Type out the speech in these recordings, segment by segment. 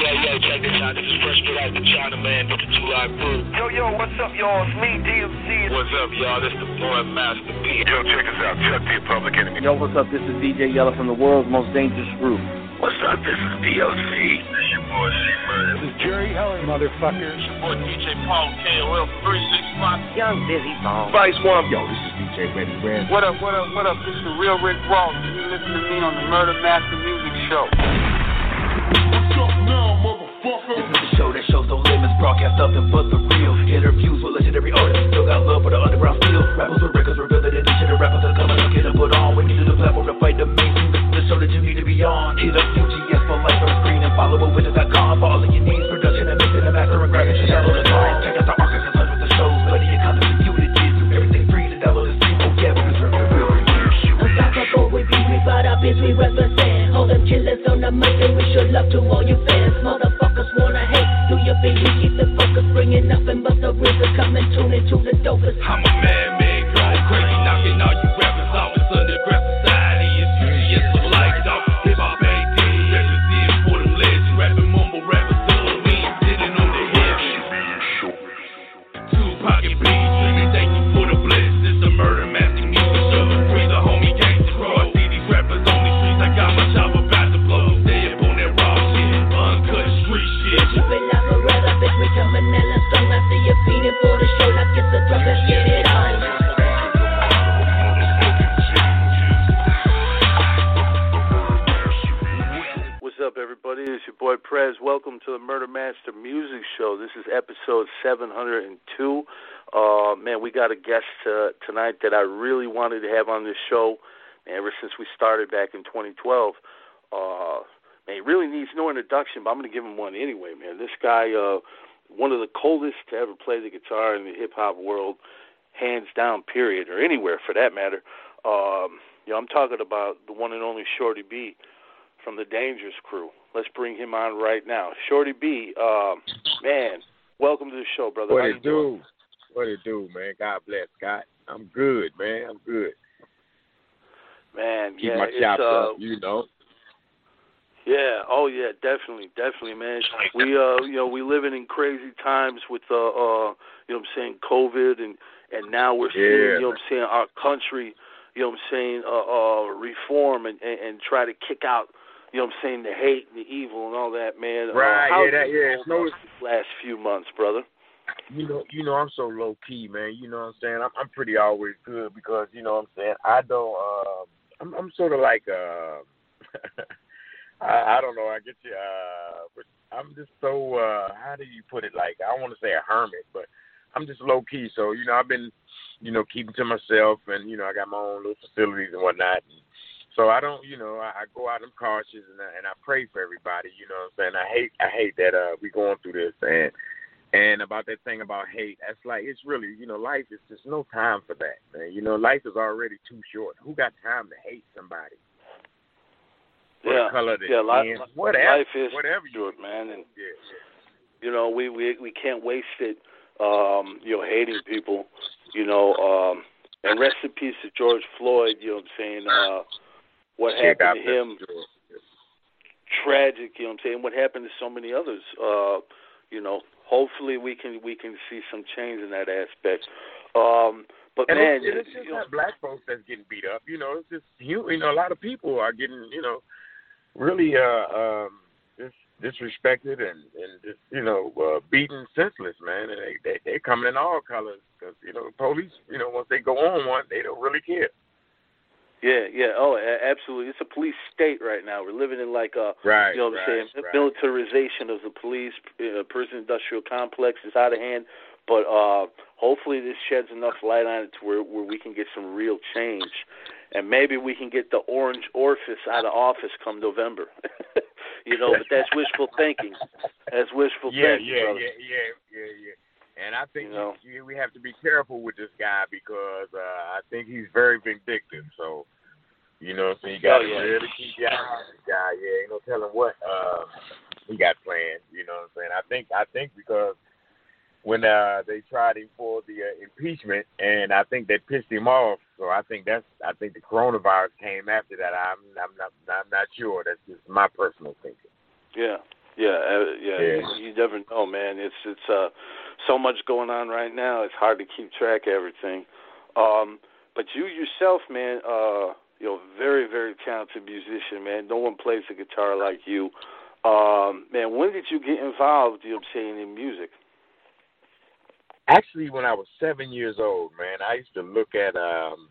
yo, yo, check this out. This is Fresh Put Out the China Man with the Two Live Crew. Yo, yo, what's up, y'all? It's me, DMC. What's up, y'all? This the boy Master P. Yo, check us out. Chuck the Public Enemy. Yo, what's up? This is DJ Yella from the world's most dangerous group. What's up? This is DLC. This your boy C Murder. This is Jerry Heller, motherfuckers. Your boy DJ Paul KOL 365. Young Busy Bone. Vice One. Yo, this is DJ Ready Red. What up, what up, what up? This is the real Rick Ross. You listen to me on the Murder Master Music Show. What's up now, motherfucker? This is the show that shows no limits, broadcast nothing but the real. Interviews with legendary artists, still got love for the underground feel. Rappers with records reveal that they should rappers are coming to get them put on. We need the platform to fight the mainstream. This is the show that you need to be on. Hit up UGS for life on screen and follow up with us.com for all of your needs. Production and mixing and mastering, cracking shit download the song. Check out the archives and with the shows. Plenty of content for you to get through. Everything free to download the stream. Oh yeah, we deserve the real review. Unstoppable, we be, we fight our biz, we represent. All them killers on the mic, and we show love to all you fans. Hate, we keep the focus. Bringing nothing but the rhythm, coming tune into the dopest. I'm a man-made drone, Prez. Welcome to the Murder Master Music Show. This is episode 702. Uh, man, we got a guest uh, tonight that I really wanted to have on this show ever since we started back in 2012. Uh, man, he really needs no introduction, but I'm going to give him one anyway, man. This guy, uh, one of the coldest to ever play the guitar in the hip hop world, hands down, period, or anywhere for that matter. Um, you know, I'm talking about the one and only Shorty B from the Dangerous Crew. Let's bring him on right now. Shorty B, um, man, welcome to the show, brother. What How it you doing? do? What it do, man? God bless, Scott. I'm good, man. I'm good. Man, Keep yeah, my chops uh, up, you know. Yeah, oh yeah, definitely, definitely, man. We uh you know, we living in crazy times with uh uh you know what I'm saying, COVID and and now we're seeing, Yeah, you know what I'm saying, our country, you know what I'm saying, uh uh reform and, and, and try to kick out, you know what I'm saying, the hate and the evil and all that, man. Right, uh, yeah, that- yeah, it's no- last few months, brother. You know, you know, I'm so low key, man. You know what I'm saying? I'm, I'm pretty always good because you know what I'm saying. I don't. Uh, I'm, I'm sort of like. Uh, I, I don't know. I get you. Uh, I'm just so. Uh, how do you put it? Like I want to say a hermit, but I'm just low key. So you know, I've been, you know, keeping to myself, and you know, I got my own little facilities and whatnot. And so I don't, you know, I, I go out. I'm cautious, and I, and I pray for everybody. You know what I'm saying? I hate. I hate that uh, we going through this, and and about that thing about hate, that's like it's really, you know, life is just no time for that, man. You know, life is already too short. Who got time to hate somebody? For Yeah, color yeah, life, whatever, life is whatever you short, man, and yeah, you know we we we can't waste it um you know hating people you know um and rest in peace to george floyd you know what i'm saying uh what yeah. Happened to him you, tragic you know what i'm saying what happened to so many others uh you know hopefully we can we can see some change in that aspect um but And man it's, it's just you know, not black folks that's getting beat up. You know, it's just you. You know, a lot of people are getting, you know, really uh um dis- disrespected and and just you know uh, beaten senseless, man. And they they they're coming in all colors because you know the police. You know, once they go on one, they don't really care. Yeah yeah oh absolutely it's a police state right now we're living in like a Right. You know what right, I'm saying? right. Militarization of the police, uh, prison industrial complex is out of hand. But uh, hopefully, this sheds enough light on it to where, where we can get some real change, and maybe we can get the orange orifice out of office come November. you know, but that's wishful thinking. That's wishful Yeah, thinking, yeah, brother. yeah, yeah, yeah, yeah. And I think You know. you- we have to be careful with this guy because uh, I think he's very vindictive. So, you know, so you got to Oh, yeah. really keep your eye on this guy. Yeah, ain't no telling what uh, he got planned. You know what I'm saying? I think I think because when uh, they tried him for the uh, impeachment, and I think they pissed him off. So I think that's I think the coronavirus came after that. I'm I'm not I'm not sure. That's just my personal thinking. Yeah. Yeah, uh, yeah. Yeah. You, you never know, man. It's it's uh so much going on right now. It's hard to keep track of everything. Um, but you yourself, man, uh, you know, very very talented musician, man. No one plays the guitar like you. Um, man, when did you get involved? You know, saying in music. Actually, when I was seven years old, man, I used to look at um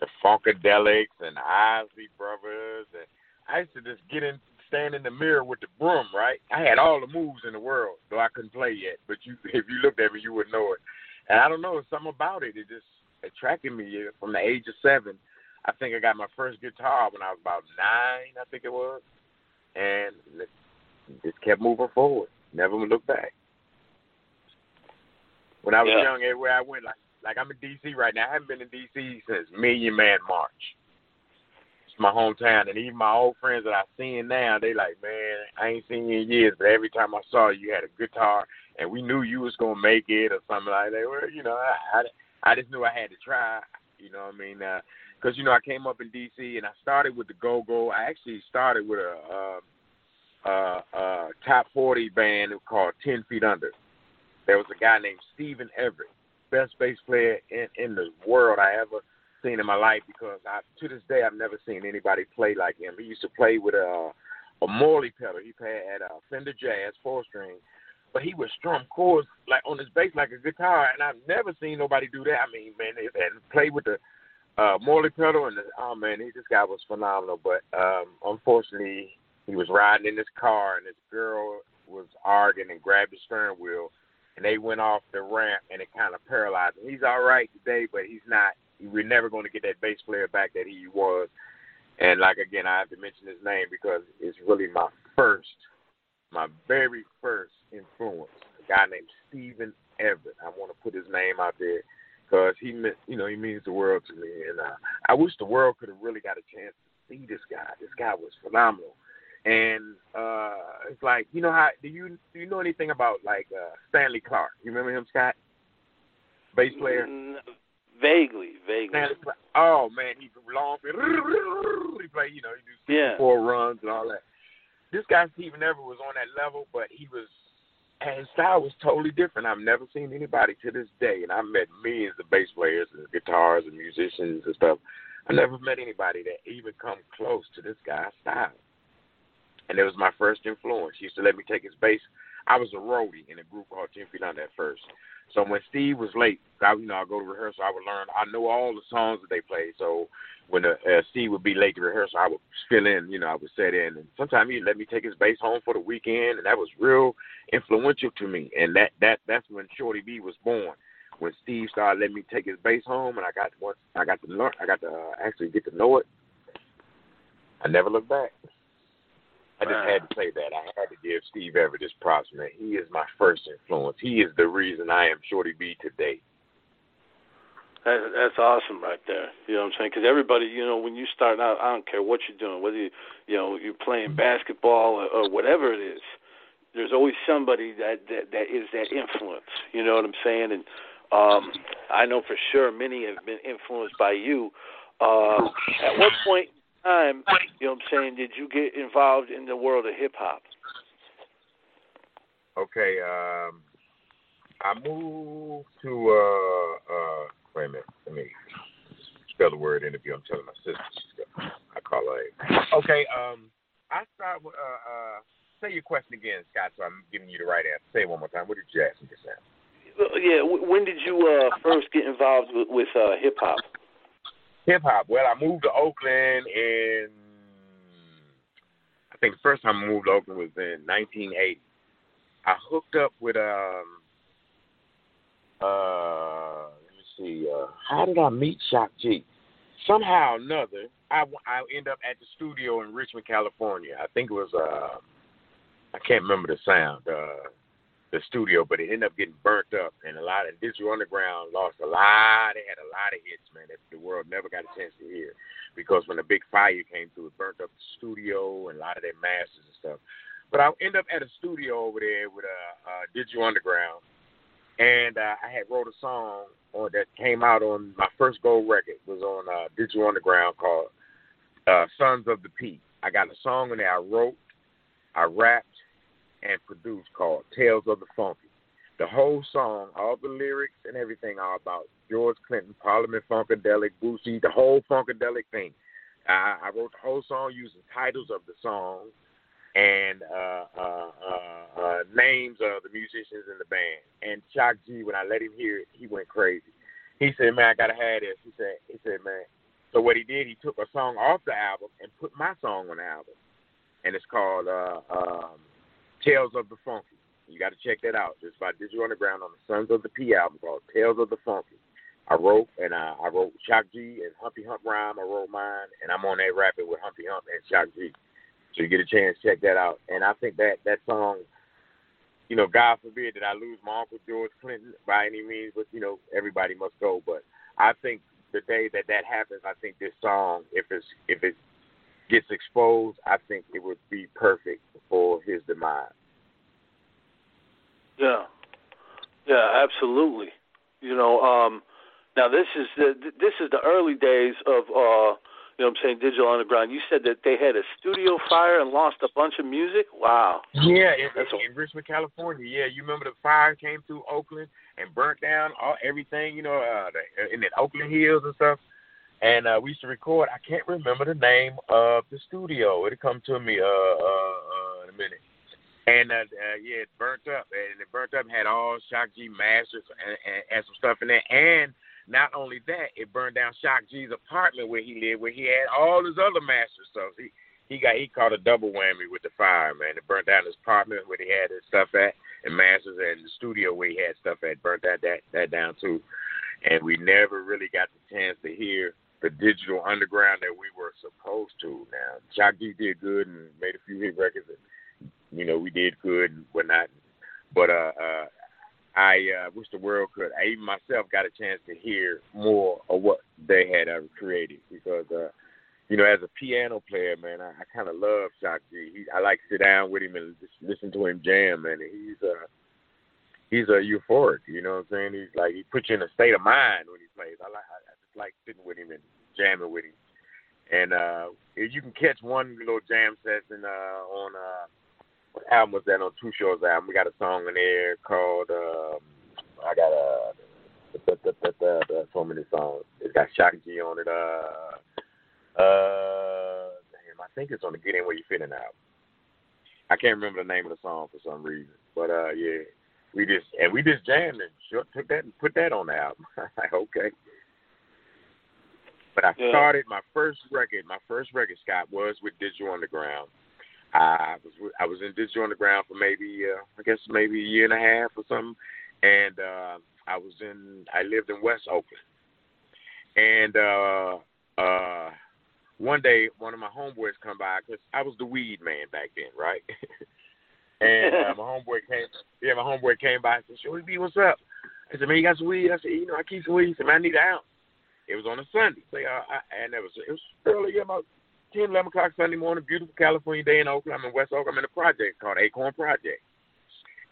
the Funkadelics and Isley Brothers, and I used to just get in, stand in the mirror with the broom, right? I had all the moves in the world, though I couldn't play yet. But you, if you looked at me, you would know it. And I don't know, something about it. It just attracted me from the age of seven. I think I got my first guitar when I was about nine, I think it was, and just kept moving forward. Never looked back. When I was Yeah. young, everywhere I went, like like I'm in D.C. right now. I haven't been in D.C. since Million Man March. It's my hometown, and even my old friends that I seen now, they like, man, I ain't seen you in years, but every time I saw you, you had a guitar, and we knew you was gonna make it or something like that. Well, you know, I I, I just knew I had to try. You know what I mean? Because you know I came up in D.C. and I started with the Go Go. I actually started with a. Uh, uh, uh, top 40 band called 10 Feet Under. There was a guy named Stephen Everett, best bass player in, in the world I ever seen in my life because I, to this day I've never seen anybody play like him. He used to play with a, a Morley pedal. He played at a Fender Jazz four string, but he would strum chords like on his bass like a guitar, and I've never seen nobody do that. I mean, man, and play with the uh, Morley pedal and oh man, he, this guy was phenomenal. But um, unfortunately, he was riding in his car and this girl was arguing and grabbed the steering wheel and they went off the ramp and it kind of paralyzed him. He's all right today, but he's not. We're never going to get that bass player back that he was. And like again, I have to mention his name because it's really my first, my very first influence. A guy named Stephen Everett. I want to put his name out there because he meant, you know, he means the world to me. And uh, I wish the world could have really got a chance to see this guy. This guy was phenomenal. And uh it's like, you know how do you do you know anything about like uh Stanley Clarke? You remember him, Scott? Bass player. Mm, vaguely, vaguely. Stanley Oh man, he long he play, you know, he do Yeah. four runs and all that. This guy Stephen Everett was on that level, but he was and his style was totally different. I've never seen anybody to this day, and I've met millions of bass players and guitars and musicians and stuff. I never met anybody that even come close to this guy's style. And it was my first influence. He used to let me take his bass. I was a roadie in a group called Ten Feet Under at first. So when Steve was late, I, you know, I go to rehearsal. I would learn. I know all the songs that they play. So when uh, uh, Steve would be late to rehearsal, I would fill in. You know, I would set in, and sometimes he'd let me take his bass home for the weekend, and that was real influential to me. And that that that's when Shorty B was born. When Steve started letting me take his bass home, and I got once I got to learn, I got to uh, actually get to know it. I never looked back. I just had to say that. I had to give Steve Everett his props, man. He is my first influence. He is the reason I am Shorty B today. That, that's awesome right there. You know what I'm saying? Because everybody, you know, when you start out, I don't care what you're doing, whether you, you know, you're playing basketball or, or whatever it is. There's always somebody that, that that is that influence. You know what I'm saying? And um, I know for sure many have been influenced by you. Uh, at what point in time, you know what I'm saying, did you get involved in the world of hip hop? Okay, um, I moved to uh uh wait a minute, let me spell the word interview. I'm telling my sister she's got I call her Okay, um I start with uh uh say your question again, Scott, so I'm giving you the right answer. Say it one more time. What did you ask me just now? Uh, Yeah, when did you uh, first get involved with, with uh, hip hop? Hip hop. Well, I moved to Oakland in I think the first time I moved to Oakland was in 1980. I hooked up with um uh let me see uh how did I meet Shock G? Somehow or another, I I end up at the studio in Richmond, California. I think it was uh I can't remember the sound uh the studio, but it ended up getting burnt up, and a lot of Digital Underground lost a lot. They had a lot of hits, man, that the world never got a chance to hear because when the big fire came through, it burnt up the studio and a lot of their masters and stuff. But I end up at a studio over there with uh, uh, Digital Underground, and uh, I had wrote a song on that came out on my first gold record was on uh, Digital Underground called uh, "Sons of the P." I got a song in there I wrote, I rapped, and produced called Tales of the Funky. The whole song, all the lyrics and everything are about George Clinton, Parliament Funkadelic, Bootsy, the whole Funkadelic thing. I, I wrote the whole song using titles of the song and uh, uh, uh, uh, names of the musicians in the band. And Shock G, when I let him hear it, he went crazy. He said, "Man, I gotta have this." He said, "He said, man." So what he did, he took a song off the album and put my song on the album, and it's called uh, um, "Tales of the Funky." You got to check that out. It's by Digital Underground on the Sons of the P album called "Tales of the Funky." I wrote and I, I wrote Shock G and Humpty Hump Rhyme. I wrote mine, and I'm on that rapping with Humpty Hump and Shock G. So you get a chance, check that out. And I think that that song, you know, God forbid that I lose my uncle George Clinton by any means, but you know, everybody must go. But I think the day that that happens, I think this song, if it's if it gets exposed, I think it would be perfect for his demise. Yeah, yeah, absolutely. You know, um, now this is the this is the early days of uh you know what I'm saying, Digital Underground. You said that they had a studio fire and lost a bunch of music? Wow. Yeah, in, That's in, in Richmond, California. Yeah, you remember the fire came through Oakland and burnt down all everything, you know, uh, the, in the Oakland Hills and stuff. And uh, we used to record. I can't remember the name of the studio. It'll come to me uh, uh, uh, in a minute. And uh, uh, yeah, it burnt up, and it burnt up. And had all Shock G masters and, and, and some stuff in there, and not only that, it burned down Shock G's apartment where he lived, where he had all his other master stuff. He he got he caught a double whammy with the fire, man. It burned down his apartment where he had his stuff at, and masters and the studio where he had stuff at. Burnt that that that down too, and we never really got the chance to hear the digital underground that we were supposed to. Now, Shock G did good and made a few hit records, and you know we did good and whatnot. But uh, uh, I uh, wish the world could. I even myself got a chance to hear more of what they had ever created because, uh, you know, as a piano player, man, I, I kind of love Shock G. He, I like to sit down with him and just listen to him jam, man. He's uh, he's a uh, euphoric. You know what I'm saying? He's like he puts you in a state of mind when he plays. I like I just like sitting with him and jamming with him. And uh, if you can catch one little jam session uh, on. Uh, what album was that on Too Short's album? We got a song in there called um, I got a the, the, the, the, the, so many songs. It's got Shock G on it. Uh, uh, damn, I think it's on the Get In Where You Fit In album. I can't remember the name of the song for some reason, but uh, yeah, we just and we just jammed and took that and put that on the album. like okay. But I yeah. started my first record. My first record, Scott, was with Digital Underground I was I was in Digital Underground for maybe uh, I guess maybe a year and a half or something, and uh, I was in I lived in West Oakland, and uh, uh, one day one of my homeboys come by because I was the weed man back then, right? and uh, my homeboy came, yeah, my homeboy came by and said, "Shorty B, what's up?" I said, "Man, you got some weed?" I said, "You know, I keep some weed." He said, "Man, I need an ounce." It was on a Sunday, so uh, I, and it was it was early about 10, 11 o'clock Sunday morning, beautiful California day in Oakland. I'm in West Oakland. I'm in a project called Acorn Project.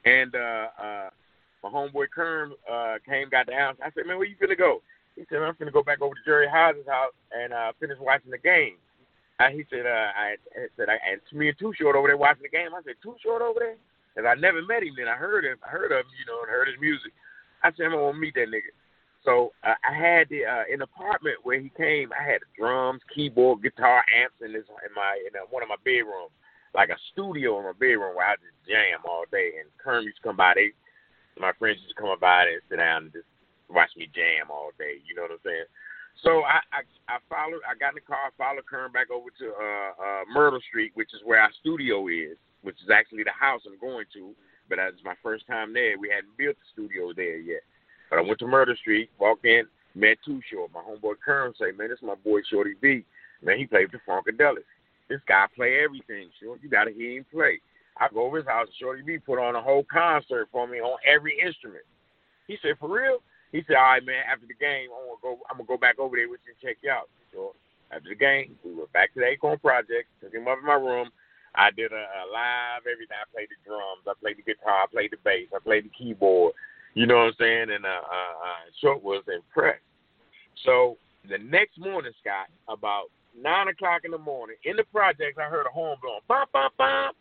And uh, uh, my homeboy Kerm uh, came, got the house. I said, man, where you finna go? He said, I'm finna go back over to Jerry House's house and uh, finish watching the game. Uh, he said, uh, I, I said, I, and to me and Too Short over there watching the game. I said, Too Short over there? Because I never met him then. I heard him, I heard of him, you know, and heard his music. I said, I'm gonna meet that nigga. So uh, I had the uh, the apartment where he came. I had drums, keyboard, guitar, amps in this in my in uh, one of my bedrooms, like a studio in my bedroom where I just jam all day. And Kerm used to come by. They my friends used to come by and sit down and just watch me jam all day. You know what I'm saying? So I I, I followed. I got in the car, followed Kerm back over to uh, uh, Myrtle Street, which is where our studio is, which is actually the house I'm going to. But it's my first time there. We hadn't built the studio there yet. But I went to Myrtle Street, walked in, met Too Short. My homeboy Kerm say, man, this is my boy Shorty B. Man, he played the Funkadelic. This guy play everything, Short. You got to hear him play. I go over his house, and Shorty B put on a whole concert for me on every instrument. He said, for real? He said, all right, man, after the game, I'm gonna go. I'm gonna go back over there with you and check you out. So after the game, we went back to the Acorn Project, took him up in my room. I did a, a live everything. I played the drums, I played the guitar, I played the bass, I played the keyboard. You know what I'm saying? And uh, uh, uh, Short was impressed. So the next morning, Scott, about nine o'clock in the morning, in the projects, I heard a horn blowing, bop, bop, bop.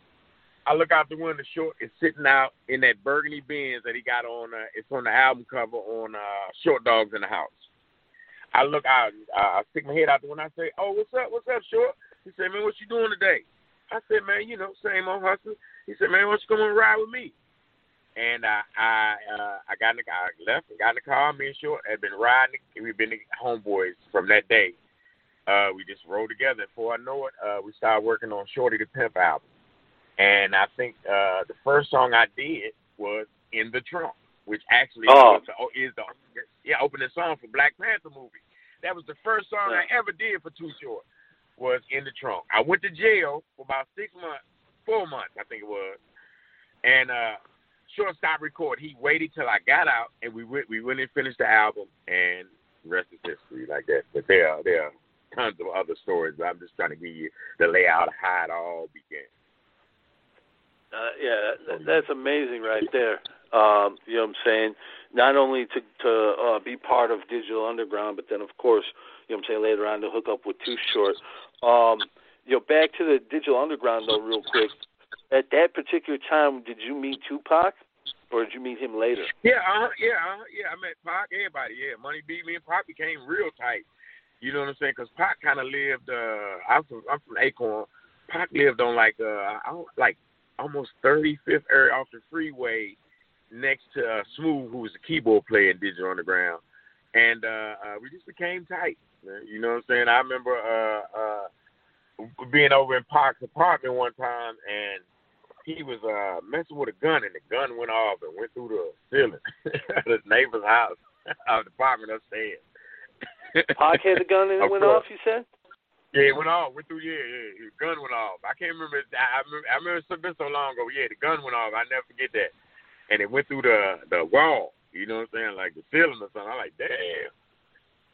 I look out the window. Short is sitting out in that burgundy Benz that he got on. Uh, it's on the album cover on uh, Short Dogs in the House. I look out. Uh, I stick my head out the window. I say, "Oh, what's up? What's up, Short?" He said, "Man, what you doing today?" I said, "Man, you know, same old hustle." He said, "Man, why don't you come and ride with me?" And I I uh, I got in the car, I left and got in the car. Me and Short had been riding. We've been homeboys from that day. Uh, we just rolled together. Before I know it, uh, we started working on Shorty the Pimp album. And I think uh, the first song I did was "In the Trunk," which actually Oh. was the, is the yeah opening song for Black Panther movie. That was the first song I ever did for Too Short. Was "In the Trunk." I went to jail for about six months, four months I think it was, and uh, Short stopped recording. He waited till I got out, and we went we went and finished the album, and rest is history like that. But there are there are tons of other stories. But I'm just trying to give you the layout of how it all began. Uh, yeah, that, that's amazing right there. Um, you know what I'm saying? Not only to to uh, be part of Digital Underground, but then of course, you know what I'm saying later on to hook up with Too Short. Um, you know, back to the Digital Underground though, real quick. At that particular time, did you meet Tupac, or did you meet him later? Yeah, uh, yeah, uh, yeah. I met Pac, everybody. Yeah, Money B, me and Pac became real tight. You know what I'm saying? Because Pac kind of lived. Uh, I'm from I'm from Acorn. Pac lived on like uh, like almost 35th area off the freeway, next to uh, Smooth, who was a keyboard player in Digital Underground, and uh, uh, we just became tight. You know what I'm saying? I remember uh, uh, being over in Pac's apartment one time and he was uh messing with a gun and the gun went off and went through the ceiling of his neighbor's house, our apartment upstairs. Pac had the gun and it Of went course. off. You said? Yeah, it went off. Went through. Yeah, yeah. The gun went off. I can't remember. I, I remember. I remember it's been so long ago. Yeah, the gun went off. I never forget that. And it went through the the wall. You know what I'm saying? Like the ceiling or something. I'm like, damn.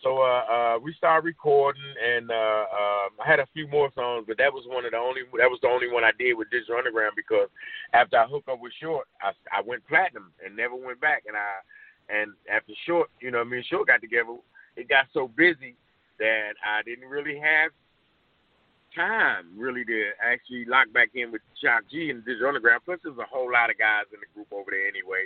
So uh, uh, we started recording, and uh, um, I had a few more songs, but that was one of the only. That was the only one I did with Digital Underground because after I hooked up with Short, I, I went platinum and never went back. And I and after Short, you know, me and Short got together. It got so busy that I didn't really have time really to actually lock back in with Shock G and Digital Underground. Plus, there's a whole lot of guys in the group over there anyway.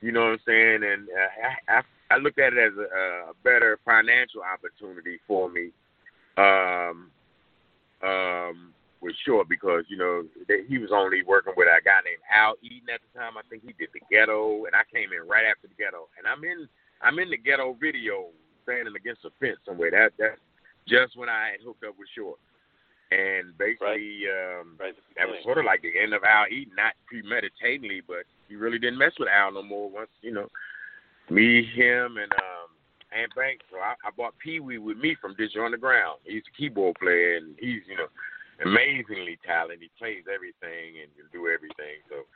You know what I'm saying? And uh, I, I I looked at it as a, a better financial opportunity for me. Um, um, with Short because you know that he was only working with a guy named Al Eaton at the time. I think he did the Ghetto, and I came in right after the Ghetto. And I'm in I'm in the Ghetto video standing against a fence somewhere. That that's just when I had hooked up with Short. And basically, um, Right. that was sort of like the end of Al Eaton, not premeditatedly, but he really didn't mess with Al no more. Once you know, me, him, and um, Ant Banks. So I, I bought Pee Wee with me from Digital Underground. He's a keyboard player, and he's you know amazingly talented. He plays everything and can do everything. So,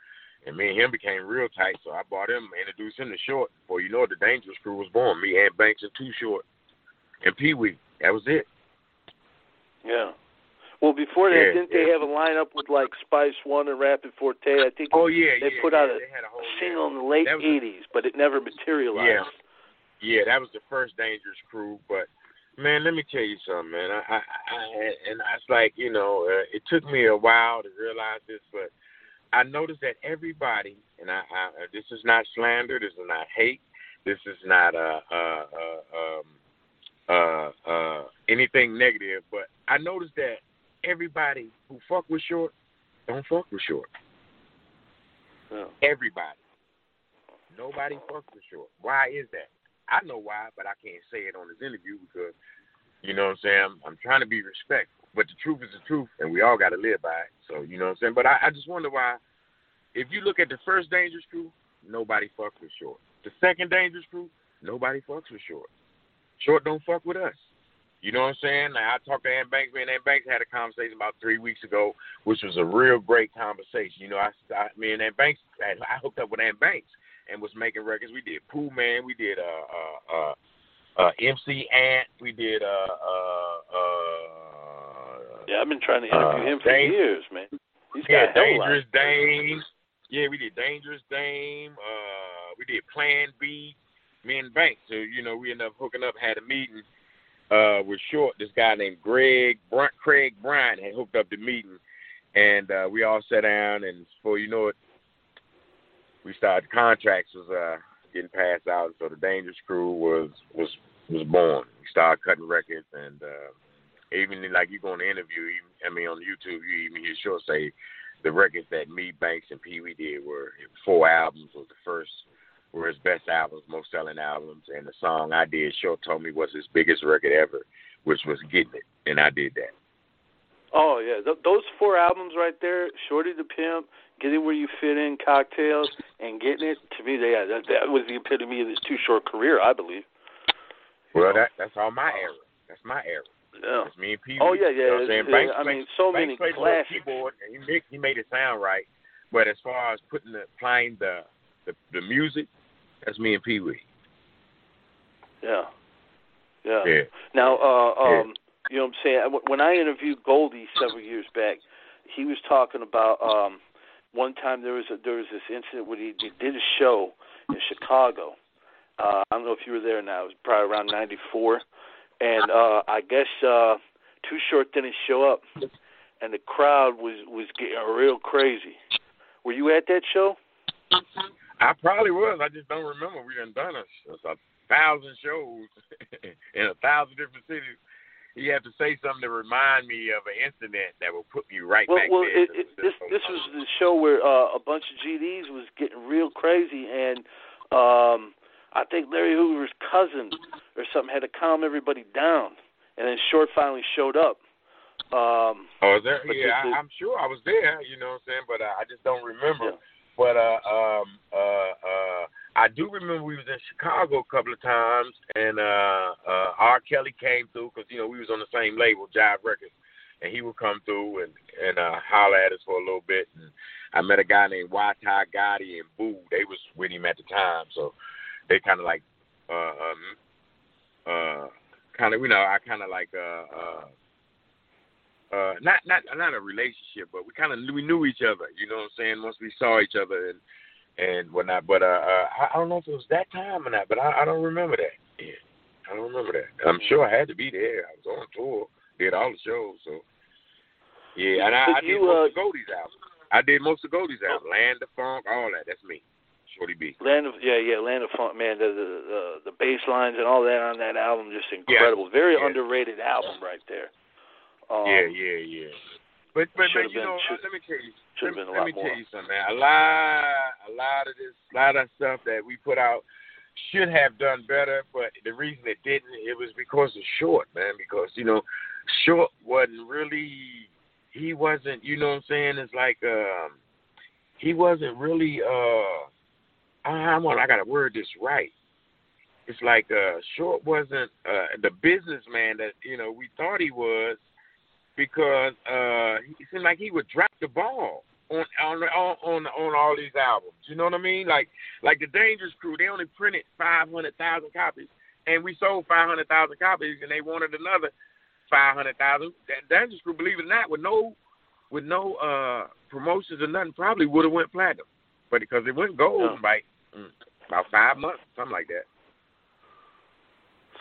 and me and him became real tight. So I bought him, introduced him to Short. Before you know it, the Dangerous Crew was born. Me, Ant Banks, and Too Short, and Pee Wee. That was it. Yeah. Well, before that, Yeah, didn't they have a lineup with like Spice One and Rappin' 4-Tay? I think Oh yeah, they yeah, put yeah, out a a single in the late That was- '80s, but it never materialized. Yeah. Yeah, that was the first dangerous crew. But man, let me tell you something, man. I, I, I and it's like you know, uh, it took me a while to realize this, but I noticed that everybody, and I, I this is not slander, this is not hate, this is not uh uh uh um uh uh anything negative, but I noticed that everybody who fuck with short don't fuck with short. Yeah. Everybody. Nobody fucks with short. Why is that? I know why, but I can't say it on this interview because, you know what I'm saying? I'm, I'm trying to be respectful. But the truth is the truth, and we all got to live by it. So, you know what I'm saying? But I, I just wonder why, if you look at the first Dangerous Crew, nobody fucks with short. The second Dangerous Crew, nobody fucks with short. Short don't fuck with us. You know what I'm saying? Now, I talked to Ant Banks. Me and Ant Banks had a conversation about three weeks ago, which was a real great conversation. You know, I, I me and Ant Banks, I, I hooked up with Ant Banks and was making records. We did Pooh Man, we did uh uh uh, uh MC Ant, we did uh uh uh Yeah, I've been trying to interview Uh, him for years, man. He's got yeah, a hell of a lot. Dangerous Dame. Yeah, we did Dangerous Dame. Uh, we did Plan B. Me and Banks. So you know, we ended up hooking up. Had a meeting uh, with Short. This guy named Greg Brunt, Craig Bryant had hooked up the meeting, and uh, we all sat down, and before you know it, we started. Contracts was uh, getting passed out, And so the Dangerous Crew was was was born. We started cutting records, and uh, even like you go on the interview, even, I mean on YouTube, you even hear Short say the records that me, Banks, and Pee Wee did were four albums. Was the first were his best albums, most selling albums, and the song I did, Short told me was his biggest record ever, which was Getting It, and I did that. Oh yeah, Th- those four albums right there, Shorty the Pimp, Getting Where You Fit In, Cocktails, and Getting It. To me, they, yeah, that, that was the epitome of his Too Short career, I believe. Well, that that's all my era. That's my era. Yeah. That's me and Pee Oh Wee. yeah, You know what I'm yeah. saying? Banks I mean, so Banks many classics. keyboard and he made, he made it sound right. But as far as putting the applying the the, the music, that's me and Pee Wee. Yeah. Yeah. Yeah. Now, uh, Yeah. um, you know what I'm saying? When I interviewed Goldy several years back, he was talking about um, one time there was a, there was this incident where he, he did a show in Chicago. Uh, I don't know if you were there now. It was probably around '94, and uh, I guess uh, Too Short didn't show up, and the crowd was was getting real crazy. Were you at that show? I probably was. I just don't remember. We done done a, a thousand shows in a thousand different cities. You have to say something to remind me of an incident that will put me right well, back well, there. it, it, this this was the show where uh, a bunch of GDs was getting real crazy, and um, I think Larry Hoover's cousin or something had to calm everybody down, and then Short finally showed up. Um, Oh, is there? Yeah, I, I'm sure I was there. You know what I'm saying? But uh, I just don't remember. Yeah. But uh, um, uh, uh, I do remember we was in Chicago a couple of times, and uh, uh, R. Kelly came through because you know we was on the same label, Jive Records, and he would come through and and uh, holler at us for a little bit. And I met a guy named. Ty Gotti and Boo. They was with him at the time, so they kind of like, uh, um, uh, kind of you know I kind of like uh. uh uh not not not a relationship, but we kind of we knew each other. You know what I'm saying? Once we saw each other and and whatnot. But uh, uh I, I don't know if it was that time or not. But I, I don't remember that. Yeah, I don't remember that. I'm sure I had to be there. I was on tour, did all the shows. So yeah, and I, I did you, most uh, of Goldy's album. I did most of Goldy's album, Land of Funk, all that. That's me, Shorty B. Land of yeah yeah Land of Funk man the the the, the bass lines and all that on that album just incredible very yeah. underrated album right there. Um, yeah, yeah, yeah. But but should've you been- know, should- let me tell you. let, let me more. tell you something, man. A lot, a lot of this, a lot of stuff that we put out should have done better, but the reason it didn't, it was because of Short, man. Because you know, Short wasn't really, he wasn't, you know what I'm saying? It's like, um, he wasn't really. uh I, I want, I gotta word this right. It's like uh Short wasn't uh the businessman that you know we thought he was because uh he seemed like he would drop the ball on on on on, all these albums. You know what I mean? Like like the Dangerous Crew, they only printed five hundred thousand copies, and we sold five hundred thousand copies, and they wanted another five hundred thousand. That Dangerous Crew, believe it or not, with no with no uh promotions or nothing, probably would have went platinum, but because it went gold Yeah. like mm, about five months, something like that.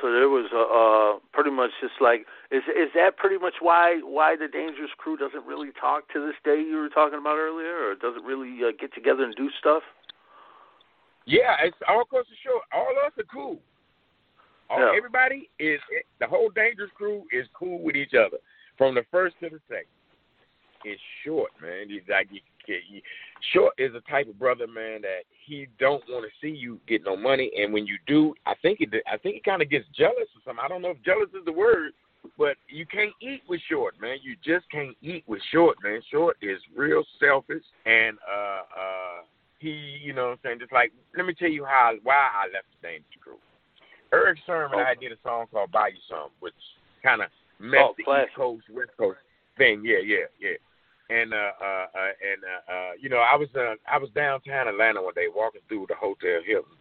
So there was a uh, pretty much just like is is that pretty much why why the Dangerous Crew doesn't really talk to this day you were talking about earlier, or doesn't really uh, get together and do stuff? Yeah, it's all across the show. All of us are cool. All, Yeah. Everybody is the whole Dangerous Crew is cool with each other from the first to the second. It's short, man. He's like you, you, short is a type of brother, man, that he don't want to see you get no money, and when you do, I think it, I think he kind of gets jealous or something. I don't know if jealous is the word, but you can't eat with short, man. You just can't eat with short, man. Short is real selfish, and uh, uh, he, you know, what I'm saying, just like let me tell you how why I left the Dangerous Crew. Erick Sermon, I did a song called "Buy You Some," which kind of messed Oh, the classic. East Coast West Coast thing. Yeah, yeah, yeah. And uh, uh, uh and uh, uh, you know, I was uh, I was downtown Atlanta one day walking through the Hotel Hilton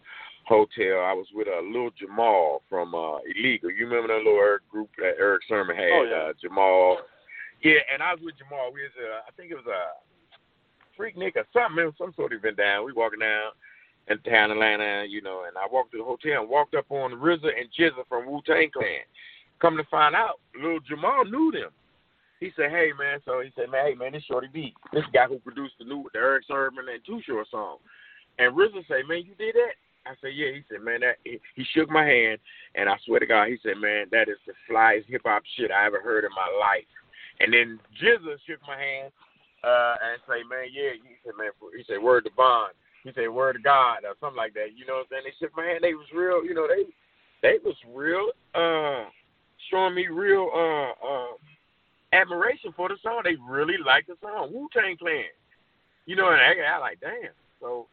hotel. I was with a uh, little Jamal from uh Illegal. You remember that little Eric group that Erick Sermon had? Oh, yeah. uh, Jamal. Yeah, and I was with Jamal. We was uh, I think it was a Freaknik or something. It was some sort of event down. We walking down in town Atlanta, you know, and I walked to the hotel and walked up on RZA and GZA from Wu Tang Clan. Come to find out, little Jamal knew them. He said, "Hey man," so he said, "Man, hey man, this Shorty B, this guy who produced the new the Erick Sermon and Too Short song." And RZA say, "Man, you did that?" I said, "Yeah." He said, "Man, that he, he shook my hand, and I swear to God, he said, man, that is the flyest hip hop shit I ever heard in my life." And then GZA shook my hand uh, and say, "Man, yeah." He said, "Man," he said, "Word to Bond." He said, "Word to God" or something like that. You know what I'm saying? They shook my hand. They was real. You know, they they was real. uh showing me real uh uh admiration for the song. They really liked the song. Wu Tang Clan. You know, and I, I like, damn. So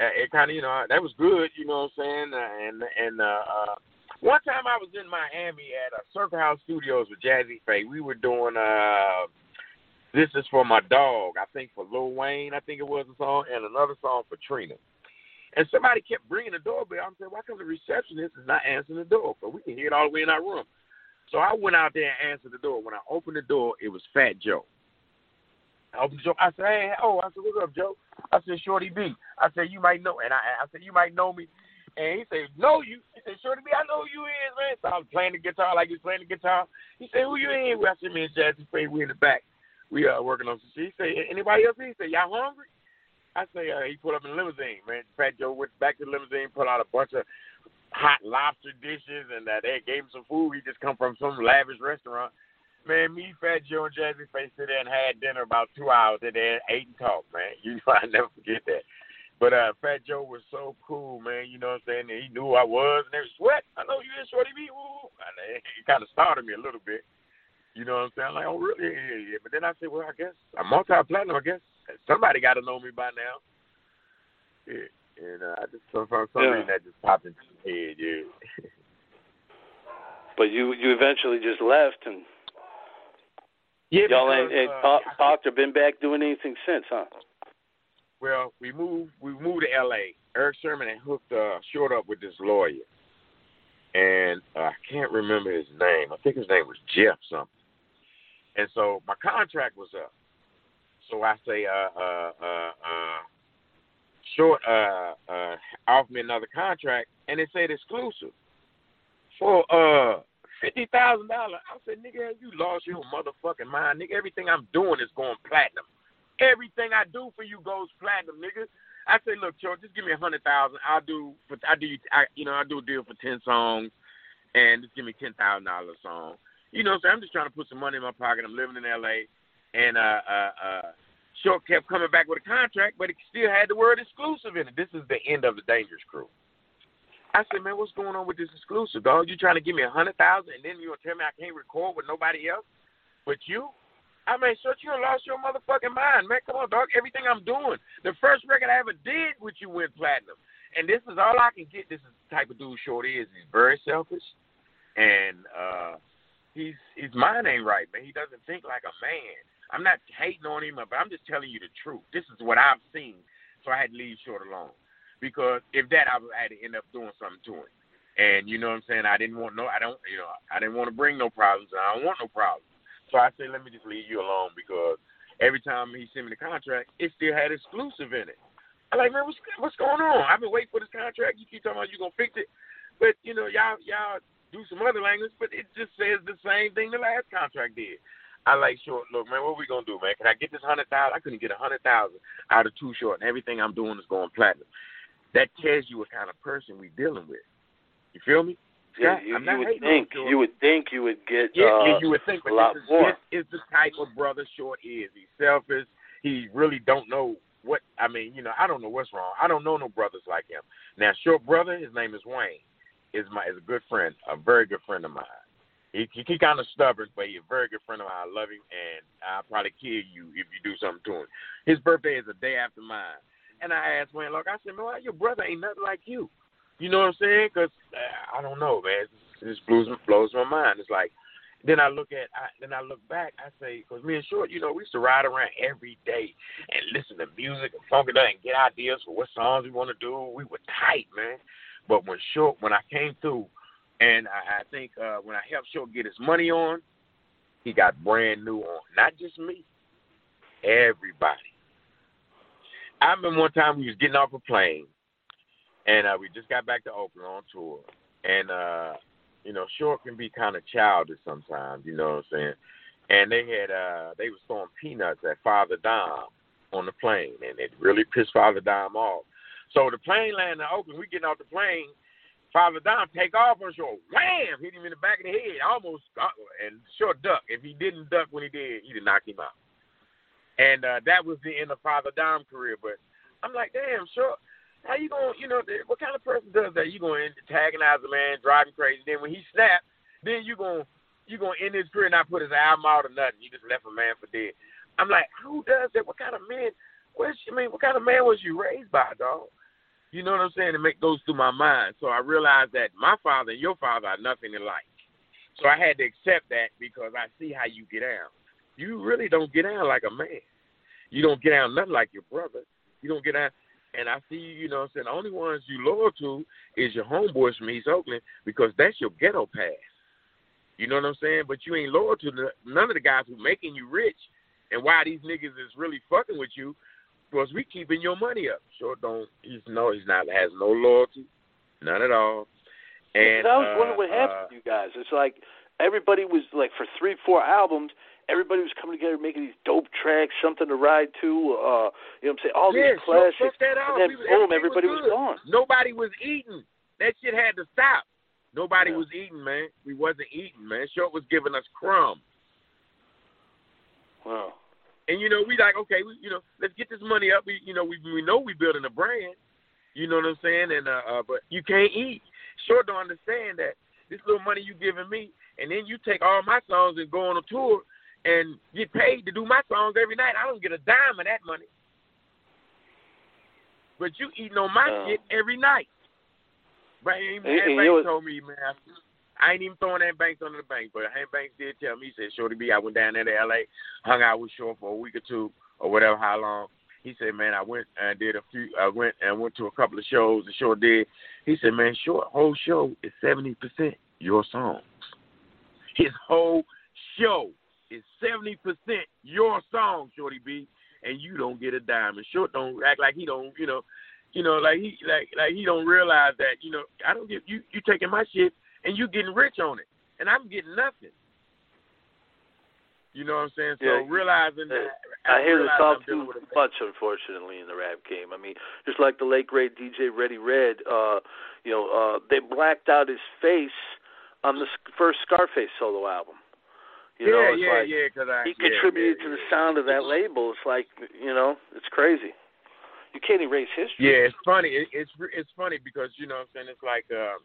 it kind of, you know, that was good. You know what I'm saying? Uh, and and uh, uh, one time I was in Miami at uh, Circle House Studios with Jazze Pha. We were doing uh, "This Is for My Dog." I think for Lil Wayne. I think it was a song, and another song for Trina. And somebody kept bringing the doorbell. I'm saying, why come the receptionist is not answering the door? But we can hear it all the way in our room. So I went out there and answered the door. When I opened the door, it was Fat Joe. I said, "Hey, oh," I said, "What's up, Joe?" I said, "Shorty B. I said, "You might know," and I, I said, "You might know me." And he said, "No, you." He said, "Shorty B, I know who you is, man." So I was playing the guitar like he was playing the guitar. He said, "Who you in?" I said, "Me and Jazze Pha, we in the back. We are uh, working on some shit." He said, "Anybody else?" He said, "Y'all hungry?" I say, uh, he put up in the limousine, man. Fat Joe went back to the limousine, put out a bunch of hot lobster dishes, and uh, they gave him some food. He just come from some lavish restaurant. Man, me, Fat Joe, and Jazze Pha sit there and had dinner about two hours and then ate and talked, man. You know, I never forget that. But uh, Fat Joe was so cool, man. You know what I'm saying? He knew who I was, and they was sweat. I know you in Shorty B. Woo. And it kind of started me a little bit. You know what I'm saying? I'm like, oh, really? Yeah, yeah. But then I said, well, I guess I'm multi-platinum. I guess somebody got to know me by now. Yeah. And uh, I just found something yeah. that just popped into my head, yeah. but you you eventually just left and yeah, y'all because, ain't, uh, talk, talked or been back doing anything since, huh? Well, we moved we moved to L.A. Erick Sermon had hooked uh, short up with this lawyer, and uh, I can't remember his name. I think his name was Jeff something. And so my contract was up. So I say, uh, uh, uh, uh, short uh uh offered me another contract and it said exclusive for uh fifty thousand dollars. I said, nigga, you lost your motherfucking mind, nigga. Everything I'm doing is going platinum. Everything I do for you goes platinum, nigga. I say, look, Joe, just give me a hundred thousand. I'll do I do I you know I do a deal for ten songs, and just give me ten thousand dollars a song. You know, so I'm just trying to put some money in my pocket. I'm living in L.A. and uh uh uh Short kept coming back with a contract, but it still had the word exclusive in it. This is the end of the Dangerous Crew. I said, man, what's going on with this exclusive, dog? You trying to give me a hundred thousand, and then you gonna tell me I can't record with nobody else but you? I mean, short, you lost your motherfucking mind, man. Come on, dog. Everything I'm doing, the first record I ever did with you went platinum, and this is all I can get. This is the type of dude Short is. He's very selfish, and uh, he's his mind ain't right, man. He doesn't think like a man. I'm not hating on him, but I'm just telling you the truth. This is what I've seen, so I had to leave short alone. Because if that, I had to end up doing something to him. And you know what I'm saying? I didn't want no, I don't, you know, I didn't want to bring no problems. I don't want no problems. So I said, let me just leave you alone because every time he sent me the contract, it still had exclusive in it. I'm like, man, what's what's going on? I've been waiting for this contract. You keep talking about you gonna fix it, but you know, y'all y'all do some other language, but it just says the same thing the last contract did. I like short. Look, man, what are we gonna do, man? Can I get this hundred thousand? I couldn't get a hundred thousand out of Too Short, and everything I'm doing is going platinum. That tells you what kind of person we're dealing with. You feel me? Yeah, you, you would think you would think you would get yeah, uh, yeah, you would think, but a lot this is, more. This is the type of brother Short is. He's selfish. He really don't know what. I mean, you know, I don't know what's wrong. I don't know no brothers like him. Now, Short brother, his name is Wayne, is my is a good friend, a very good friend of mine. He he, he kind of stubborn, but he's a very good friend of mine. I love him, and I'll probably kill you if you do something to him. His birthday is a day after mine, and I asked Wayne, look, I said, man, your brother ain't nothing like you. You know what I'm saying? Because uh, I don't know, man. It just blows blows my mind. It's like then I look at I, then I look back. I say because me and Short, you know, we used to ride around every day and listen to music and funk it up and get ideas for what songs we want to do. We were tight, man. But when Short, when I came through and I, I think uh, when I helped Short get his money on, he got brand new on. Not just me, everybody. I remember one time we was getting off a plane, and uh, we just got back to Oakland on tour, and uh, you know, Short can be kind of childish sometimes. You know what I'm saying? and they had uh they was throwing peanuts at Father Dom on the plane, and it really pissed Father Dom off. So the plane landed in Oakland. We getting off the plane. Father Dom take off on shore. Wham! Hit him in the back of the head. Almost uh, and short duck. If he didn't duck when he did, he'd have knocked him out. And uh, that was the end of Father Dom's career. But I'm like, damn, sure. How you going? to You know, what kind of person does that? You going to antagonize a man, drive him crazy. Then when he snaps, then you going you to end his career and not put his album out or nothing. You just left a man for dead. I'm like, who does that? What kind of man? Where's I mean, what kind of man was you raised by, dog? You know what I'm saying? It make goes through my mind. So I realized that my father and your father are nothing alike. So I had to accept that because I see how you get down. You really don't get down like a man. You don't get down nothing like your brother. You don't get down. And I see, you know what I'm saying, the only ones you loyal to is your homeboys from East Oakland because that's your ghetto pass. You know what I'm saying? But you ain't loyal to the, none of the guys who making you rich and why these niggas is really fucking with you because we keeping your money up. Sure don't. He's no. He's not. Has no loyalty. None at all. And I was uh, wondering what happened uh, to you guys. It's like everybody was like for three, four albums. Everybody was coming together, making these dope tracks, something to ride to. Uh, you know what I'm saying? All yeah, these classics. That out. and then we, boom, everybody was, was, gone. Nobody was eating. That shit had to stop. Nobody Yeah. was eating, man. We wasn't eating, man. Short was giving us crumbs. Wow. And you know, we like, okay, we, you know, let's get this money up. We, you know, we we know we building a brand. You know what I'm saying? And uh, uh but you can't eat. Sure don't understand that this little money you giving me, and then you take all my songs and go on a tour and get paid to do my songs every night. I don't get a dime of that money. But you eating on my Oh. shit every night. But And- and Banks know- told me, man, I ain't even throwing that Banks under the bank, but Ant Banks did tell me, he said, Shorty B, I went down there to L.A., hung out with Short for a week or two or whatever, how long. He said, man, I went and did a few, I went and went to a couple of shows and Short did. He said, man, Short, whole show is 70% your songs. His whole show is 70% your song, Shorty B, and you don't get a dime. And Short don't act like he don't, you know, you know, like he like like he don't realize that, you know, I don't get you you taking my shit and you getting rich on it. And I'm getting nothing. You know what I'm saying? So Yeah, realizing that I hear realize all I'm dealing too with a- much, unfortunately, in the rap game. I mean, just like the late great DJ Ready Red, uh, you know, uh, they blacked out his face on the first Scarface solo album. You yeah, know, it's yeah, like yeah, because I he yeah, contributed yeah, to the sound of that label. It's like, you know, it's crazy. You can't erase history. Yeah, it's funny. It, it's it's funny because you know what I'm saying. It's like um,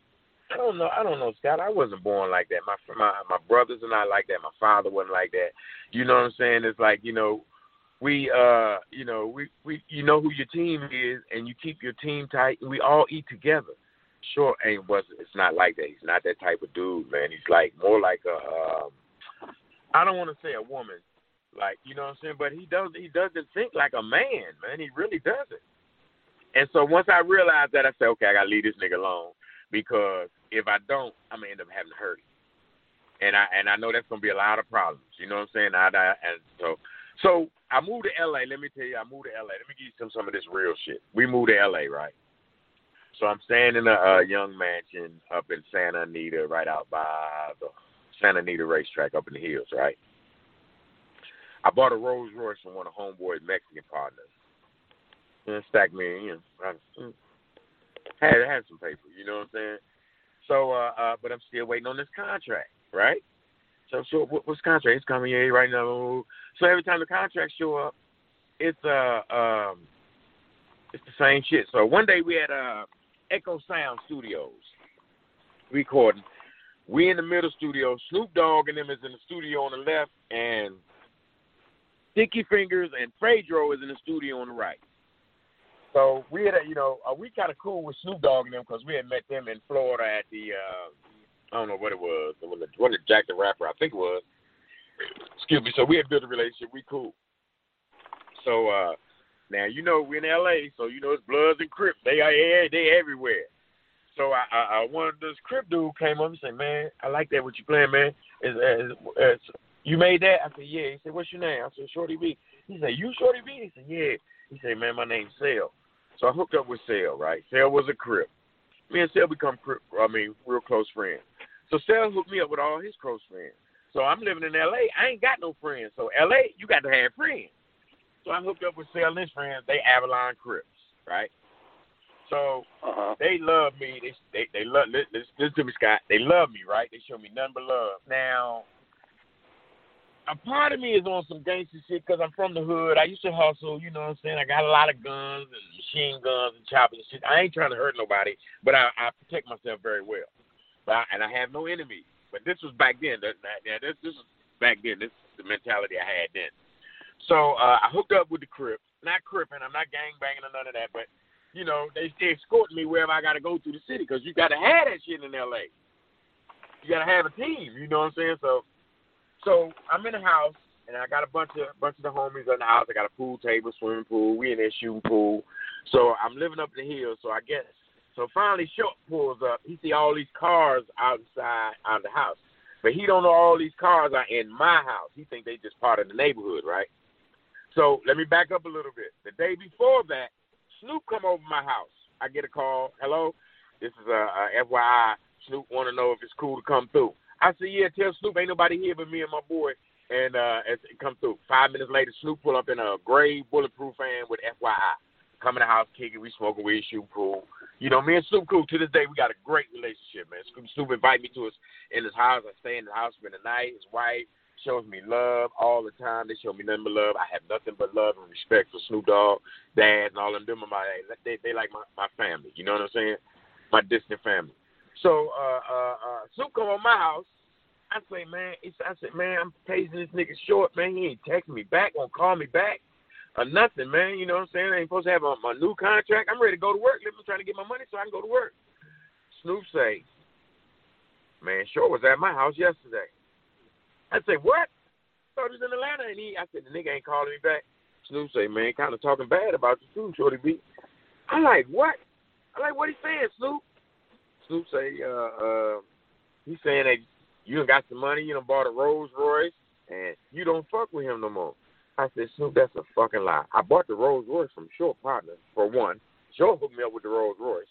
I don't know. I don't know, Scott. I wasn't born like that. My my my brothers and I like that. My father wasn't like that. You know what I'm saying? It's like you know, we uh, you know, we we you know who your team is, and you keep your team tight, and we all eat together. Sure, ain't was it's not like that. He's not that type of dude, man. He's like more like a. Um, I don't want to say a woman, like you know what I'm saying, but he does he doesn't think like a man, man. He really doesn't. And so once I realized that, I said, okay, I gotta leave this nigga alone because if I don't, I'm gonna end up having to hurt him. And I and I know that's gonna be a lot of problems. You know what I'm saying? I, I and so so I moved to LA. Let me tell you, I moved to LA. Let me give you some some of this real shit. We moved to LA, right? So I'm staying in a uh, young mansion up in Santa Anita, right out by the Santa Anita racetrack up in the hills, right? I bought a Rolls Royce from one of homeboy's Mexican partners. And stacked me, you know, I mm, had had some paper, you know what I'm saying? So, uh, uh, but I'm still waiting on this contract, right? So, so what, what's contract? It's coming in right now. So every time the contracts show up, it's uh um, it's the same shit. So one day we had uh Echo Sound Studios recording. We in the middle studio. Snoop Dogg and them is in the studio on the left, and Sticky Fingaz and Fredro is in the studio on the right. So we had, you know, uh, we kind of cool with Snoop Dogg and them because we had met them in Florida at the, uh, I don't know what it was, it was what it Jack the Rapper, I think it was. Excuse me. So we had built a relationship. We cool. So uh now you know we're in L.A., so you know it's Bloods and Crips. They are they everywhere. So I, I, I one of this Crip dude came up and said, "Man, I like that what you playing, man. Is, is, is you made that?" I said, "Yeah." He said, "What's your name?" I said, "Shorty B." He said, "You Shorty B?" He said, "Yeah." He said, "Man, my name's Sale." So I hooked up with Sale, right? Sale was a Crip. Me and Sale become I mean, real close friends. So Sale hooked me up with all his close friends. So I'm living in L.A. I ain't got no friends. So L.A. you got to have friends. So I hooked up with Sal and his friends. They Avalon Crips, right? So uh-huh. they love me. They they they love. Listen, listen to me, Scott. They love me, right? They show me nothing but love. Now, a part of me is on some gangster shit because I'm from the hood. I used to hustle. You know what I'm saying? I got a lot of guns and machine guns and choppers and shit. I ain't trying to hurt nobody, but I, I protect myself very well. But I, and I have no enemies. But this was back then. That, that, this this was back then. This is the mentality I had then. So uh, I hooked up with the Crips. Not cripping. I'm not gang banging or none of that. But you know, they they escort me wherever I got to go through the city because you got to have that shit in L.A. You got to have a team. You know what I'm saying? So, so I'm in the house and I got a bunch of bunch of the homies in the house. I got a pool table, swimming pool. We in there shooting pool. So I'm living up the hill. So I guess so. Finally, Short pulls up. He see all these cars outside out of the house, but he don't know all these cars are in my house. He think they just part of the neighborhood, right? So let me back up a little bit. The day before that, Snoop come over my house. I get a call. Hello, this is a, a FYI. Snoop want to know if it's cool to come through. I said, yeah. Tell Snoop ain't nobody here but me and my boy. And uh, as it come through. Five minutes later, Snoop pull up in a gray bulletproof van with FYI. Come in the house, kicking, we smoking weed, shooting pool. You know, me and Snoop cool. To this day, we got a great relationship, man. Snoop, Snoop invite me to his in his house. I stay in the house, spend the night. His wife, shows me love all the time. They show me nothing but love. I have nothing but love and respect for Snoop Dogg, Daz, and all them. Are my they they like my my family. You know what I'm saying? My distant family. So uh uh uh Snoop come on my house. I say, man, it's, I said, man, I'm paging this nigga short, man. He ain't texting me back, won't call me back, or nothing, man. You know what I'm saying? I ain't supposed to have a, my new contract. I'm ready to go to work. Me trying to get my money so I can go to work. Snoop say, man, Short was at my house yesterday. I say, what? Was in Atlanta, and he, I said, the nigga ain't calling me back. Snoop say, man, kind of talking bad about you too, Shorty B. I'm like, what? I like, what he saying, Snoop? Snoop say, uh, uh, he's saying that you done got some money, you done bought a Rolls Royce, and you don't fuck with him no more. I said, Snoop, that's a fucking lie. I bought the Rolls Royce from Short Partner, for one. Short hooked me up with the Rolls Royce.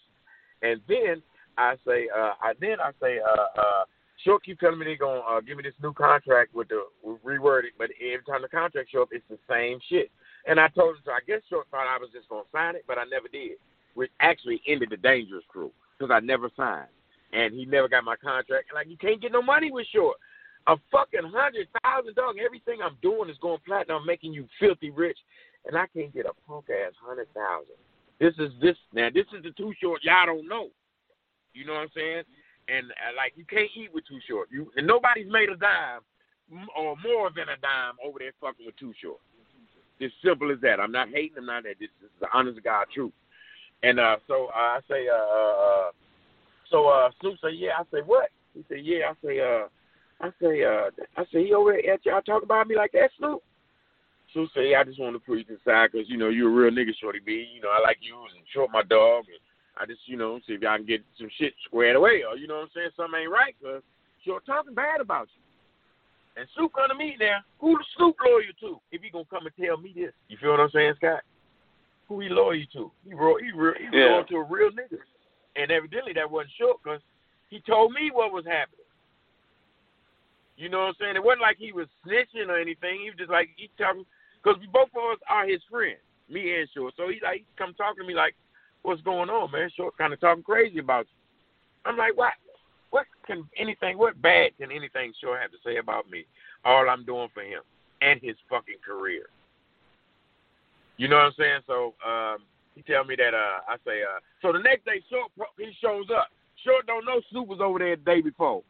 And then I say, uh, I then I say, uh, uh, Short keep telling me they're gonna uh, give me this new contract with the with reworded, but every time the contract show up, it's the same shit. And I told him, so I guess Short thought I was just gonna sign it, but I never did, which actually ended the Dangerous Crew because I never signed, and he never got my contract. Like you can't get no money with Short. A fucking hundred thousand dog. Everything I'm doing is going platinum, I'm making you filthy rich, and I can't get a punk ass hundred thousand. This is this now. This is the too short. Y'all don't know. You know what I'm saying? And uh, like you can't eat with Too Short. You and nobody's made a dime or more than a dime over there fucking with Too Short. It's simple as that. I'm not hating. I'm not that. This, is the honest to God truth. And uh, so uh, I say, uh, uh, so uh, Snoop say, yeah. I say, what? He said, yeah. I say, uh, I say, uh, I say, he over at y'all talk about me like that, Snoop. Snoop say, yeah, I just want to put you aside because you know you're a real nigga, Shorty B. You know I like you and Short my dog. And, I just, you know, see if y'all can get some shit squared away, or you know what I'm saying, something ain't right, cause you're talking bad about you. And Snoop come to me now. Who the Snoop loyal to? If he gonna come and tell me this, you feel what I'm saying, Scott? Who he loyal to? He real, he real, he yeah. loyal to a real nigga. And evidently that wasn't short, cause he told me what was happening. You know what I'm saying? It wasn't like he was snitching or anything. He was just like he talking, cause we both of us are his friends, me and Short. So he like he come talking to me like what's going on, man? Short kind of talking crazy about you. I'm like, what? What can anything? What bad can anything Short have to say about me? All I'm doing for him and his fucking career. You know what I'm saying? So um, he tell me that uh, I say uh, so the next day Short he shows up. Short don't know Snoop was over there the day before.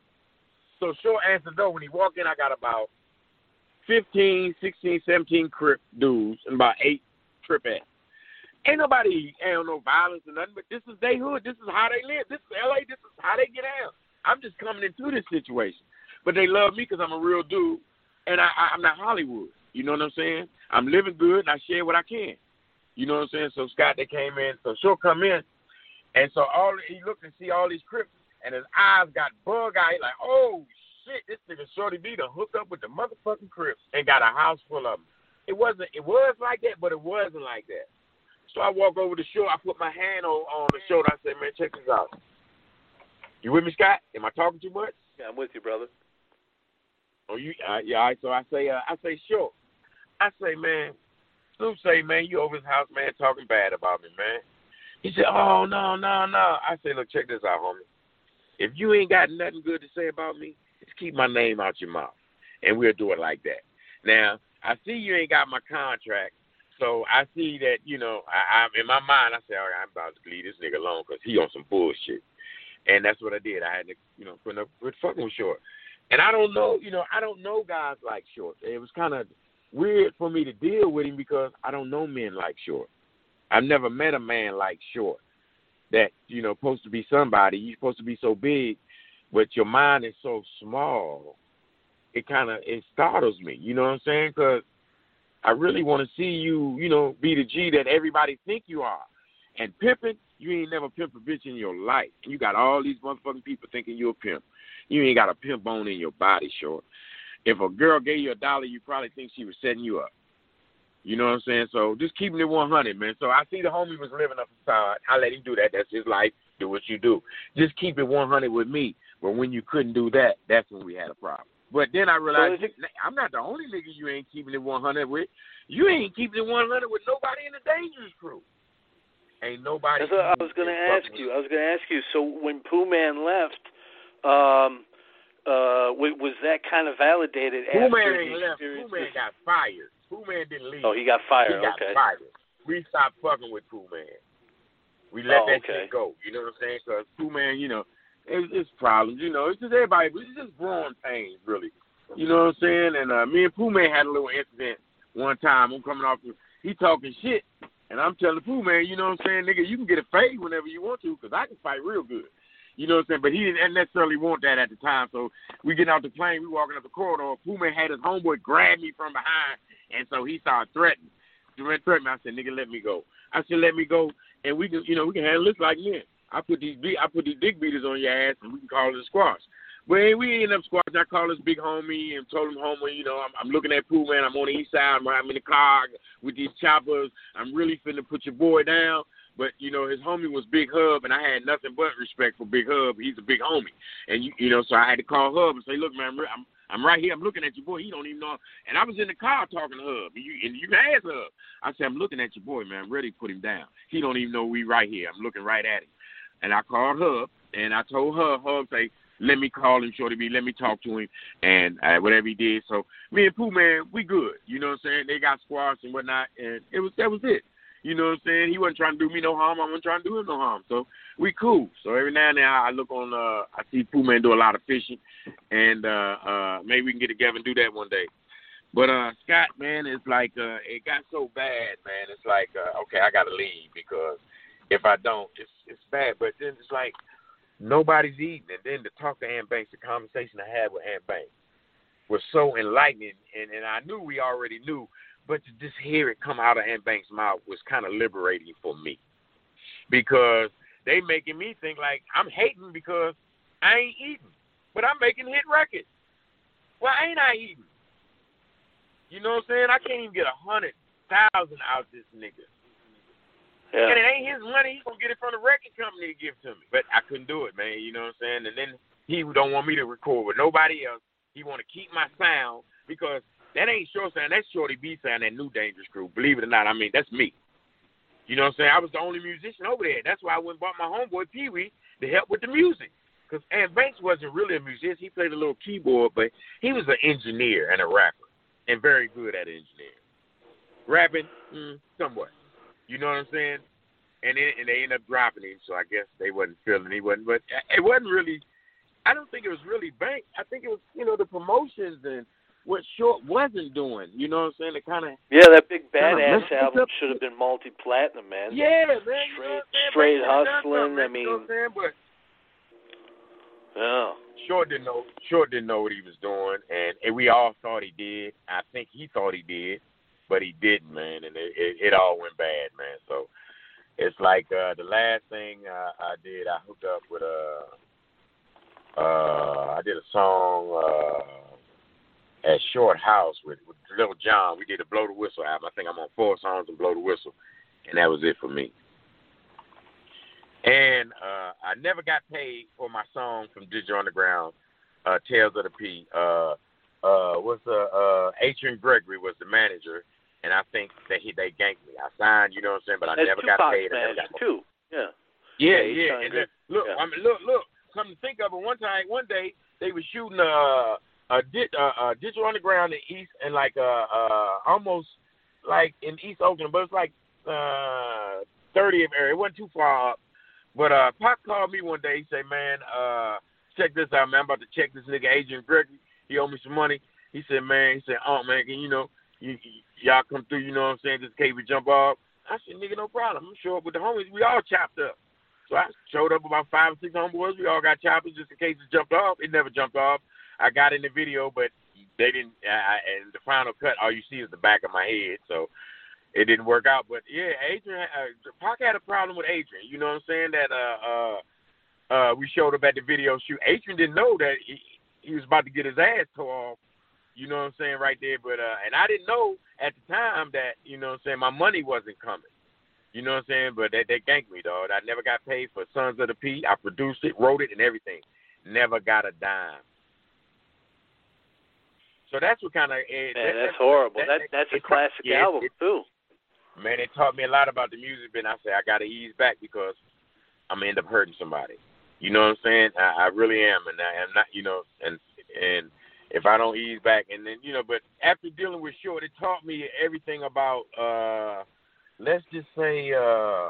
So Short answers though when he walk in. I got about 15, 16, 17 crip dudes and about eight trip ass. Ain't nobody ain't no violence or nothing, but this is their hood. This is how they live. This is LA. This is how they get out. I'm just coming into this situation, but they love me because I'm a real dude, and I, I, I'm not Hollywood. You know what I'm saying? I'm living good, and I share what I can. You know what I'm saying? So Scott, they came in, so she'll come in, and so all he looked and see all these crips, and his eyes got bug eyed. Like, oh shit, this nigga Shorty B to hook up with the motherfucking crips and got a house full of them. It wasn't. It was like that, but it wasn't like that. So I walk over the shoulder. I put my hand on, on the shoulder. I said, man, check this out. You with me, Scott? Am I talking too much? Yeah, I'm with you, brother. Oh, you? Uh, yeah. All right, so I say, uh, I say, sure. I say, man. Snoop say, man, you over his house, man, talking bad about me, man. He said, oh no, no, no. I say, look, check this out, homie. If you ain't got nothing good to say about me, just keep my name out your mouth, and we'll do it like that. Now, I see you ain't got my contract, so I see that you know. I, I in my mind, I say, all right, I'm about to leave this nigga alone because he on some bullshit, and that's what I did. I had to, you know, put up with fucking with Short, and I don't know, you know, I don't know guys like Short. It was kind of weird for me to deal with him because I don't know men like Short. I've never met a man like Short that you know supposed to be somebody. You're supposed to be so big, but your mind is so small. It kind of it startles me. You know what I'm saying? Because I really want to see you, you know, be the G that everybody think you are. And pimping, you ain't never pimp a bitch in your life. You got all these motherfucking people thinking you're a pimp. You ain't got a pimp bone in your body, short. If a girl gave you a dollar, you probably think she was setting you up. You know what I'm saying? So just keeping it 100, man. So I see the homie was living up inside. I let him do that. That's his life. Do what you do. Just keep it 100 with me. But when you couldn't do that, that's when we had a problem. But then I realized so it, I'm not the only nigga you ain't keeping it 100 with. You ain't keeping it 100 with nobody in the Dangerous Crew. Ain't nobody. That's what I was going to ask you. I was going to ask you. So when Pooh Man left, um, uh, was that kind of validated? Pooh Man ain't left. Pooh Man got fired. Pooh Man didn't leave. Oh, he got fired. He got okay. fired. We stopped fucking with Pooh Man. We let oh, that okay. shit go. You know what I'm saying? Because Pooh Man, you know, it's, it's problems. You know, it's just everybody. It's just growing pains, really. You know what I'm saying? And uh, me and Pooh Man had a little incident one time. I'm coming off. He talking shit, and I'm telling Pooh Man, you know what I'm saying, nigga, you can get a fade whenever you want to, cause I can fight real good. You know what I'm saying? But he didn't necessarily want that at the time. So we get out the plane, we walking up the corridor. Pooh Man had his homeboy grab me from behind, and so he started threatening. Threatening me. I said, nigga, let me go. I said, let me go, and we can, you know, we can handle this like men. I put these I put these dick beaters on your ass, and we can call it a squash. Well, we ended up squashing. I called this big homie and told him, homie, you know, I'm, I'm looking at Pooh Man. I'm on the east side. I'm, I'm in the car with these choppers. I'm really finna put your boy down. But you know, his homie was Big Hub, and I had nothing but respect for Big Hub. He's a big homie, and you, you know, so I had to call Hub and say, look, man, I'm, I'm I'm right here. I'm looking at your boy. He don't even know. And I was in the car talking to Hub. And you, and you Hub. I said, I'm looking at your boy, man. I'm ready to put him down. He don't even know we right here. I'm looking right at him. And I called Hub, and I told her, Hub, say, let me call him, Shorty B. Let me talk to him, and uh, whatever he did. So me and Pooh Man, we good. You know what I'm saying? They got squashed and whatnot, and it was that was it. You know what I'm saying? He wasn't trying to do me no harm. I wasn't trying to do him no harm. So we cool. So every now and then I look on. uh I see Pooh Man do a lot of fishing, and uh uh maybe we can get together and do that one day. But uh Scott, man, it's like uh it got so bad, man. It's like uh, okay, I gotta leave because if I don't, it's it's bad. But then it's like nobody's eating. And then to talk to Ant Banks, the conversation I had with Ant Banks was so enlightening. And, and I knew we already knew, but to just hear it come out of Ant Banks' mouth was kind of liberating for me because they making me think like I'm hating because I ain't eating, but I'm making hit records. Why ain't I eating? You know what I'm saying? I can't even get a hundred thousand out this nigga. Yeah. And it ain't his money. He's gonna get it from the record company to give to me. But I couldn't do it, man. You know what I'm saying? And then he don't want me to record with nobody else. He want to keep my sound because that ain't Short sound. That's Shorty B sound. That new Dangerous Crew. Believe it or not, I mean that's me. You know what I'm saying? I was the only musician over there. That's why I went and bought my homeboy Pee Wee to help with the music. Because Ant Banks wasn't really a musician. He played a little keyboard, but he was an engineer and a rapper, and very good at engineering. Rapping, mm, somewhat. You know what I'm saying? And it, and they ended up dropping him, so I guess they wasn't feeling he wasn't. But it wasn't really. I don't think it was really Bank. I think it was you know the promotions and what Short wasn't doing. You know what I'm saying? It kind of yeah, that big badass album should have been multi platinum, man. Yeah, man. Straight, straight hustling. I mean, you know what I'm saying? But yeah. Short didn't know. Short didn't know what he was doing, and, and we all thought he did. I think he thought he did but he didn't, man, and it, it, it all went bad, man. So it's like uh, the last thing uh, I did, I hooked up with a, uh, uh, I did a song uh, at Short House with, with Lil Jon. We did a Blow the Whistle album. I think I'm on four songs and Blow the Whistle, and that was it for me. And uh, I never got paid for my song from Digital Underground, uh, Tales of the P. Uh, uh, what's the uh, Atron Gregory was the manager, and I think that he they ganked me. I signed, you know what I'm saying, but I That's never got paid. I never got too. Yeah. yeah, Yeah, yeah. And then, look, Yeah. I mean, look, look. Come to think of it, one time, one day they were shooting a a, di- a, a digital underground in East and like uh uh almost like in East Oakland, but it's like uh 30th area. It wasn't too far up. But uh Pac called me one day. He said, "Man, uh, check this out, man. I'm about to check this nigga Atron Gregory. He owe me some money." He said, "Man, he said, oh man, can you know, you, y'all come through. You know what I'm saying? Just we jump off." I said, "Nigga, no problem. I'm sure up with the homies. We all chopped up." So I showed up about five or six homeboys. We all got choppers just in case it jumped off. It never jumped off. I got in the video, but they didn't. I- and the final cut, all you see is the back of my head. So it didn't work out. But yeah, Atron, uh, Pac had a problem with Atron. You know what I'm saying? That uh, uh, uh, we showed up at the video shoot. Atron didn't know that he, he was about to get his ass tore off. You know what I'm saying right there. But uh, and I didn't know at the time that you know what I'm saying my money wasn't coming. You know what I'm saying? But they they ganked me, dog. I never got paid for Sons of the P. I produced it, wrote it, and everything. Never got a dime. So that's what kind of Man, that's horrible. That that's a classic yeah, album it- too. man, it taught me a lot about the music, but I say I got to ease back because I'm gonna end up hurting somebody. You know what I'm saying? I, I really am, and I am not. You know, and and if I don't ease back, and then you know, but after dealing with Short, it taught me everything about uh, let's just say uh,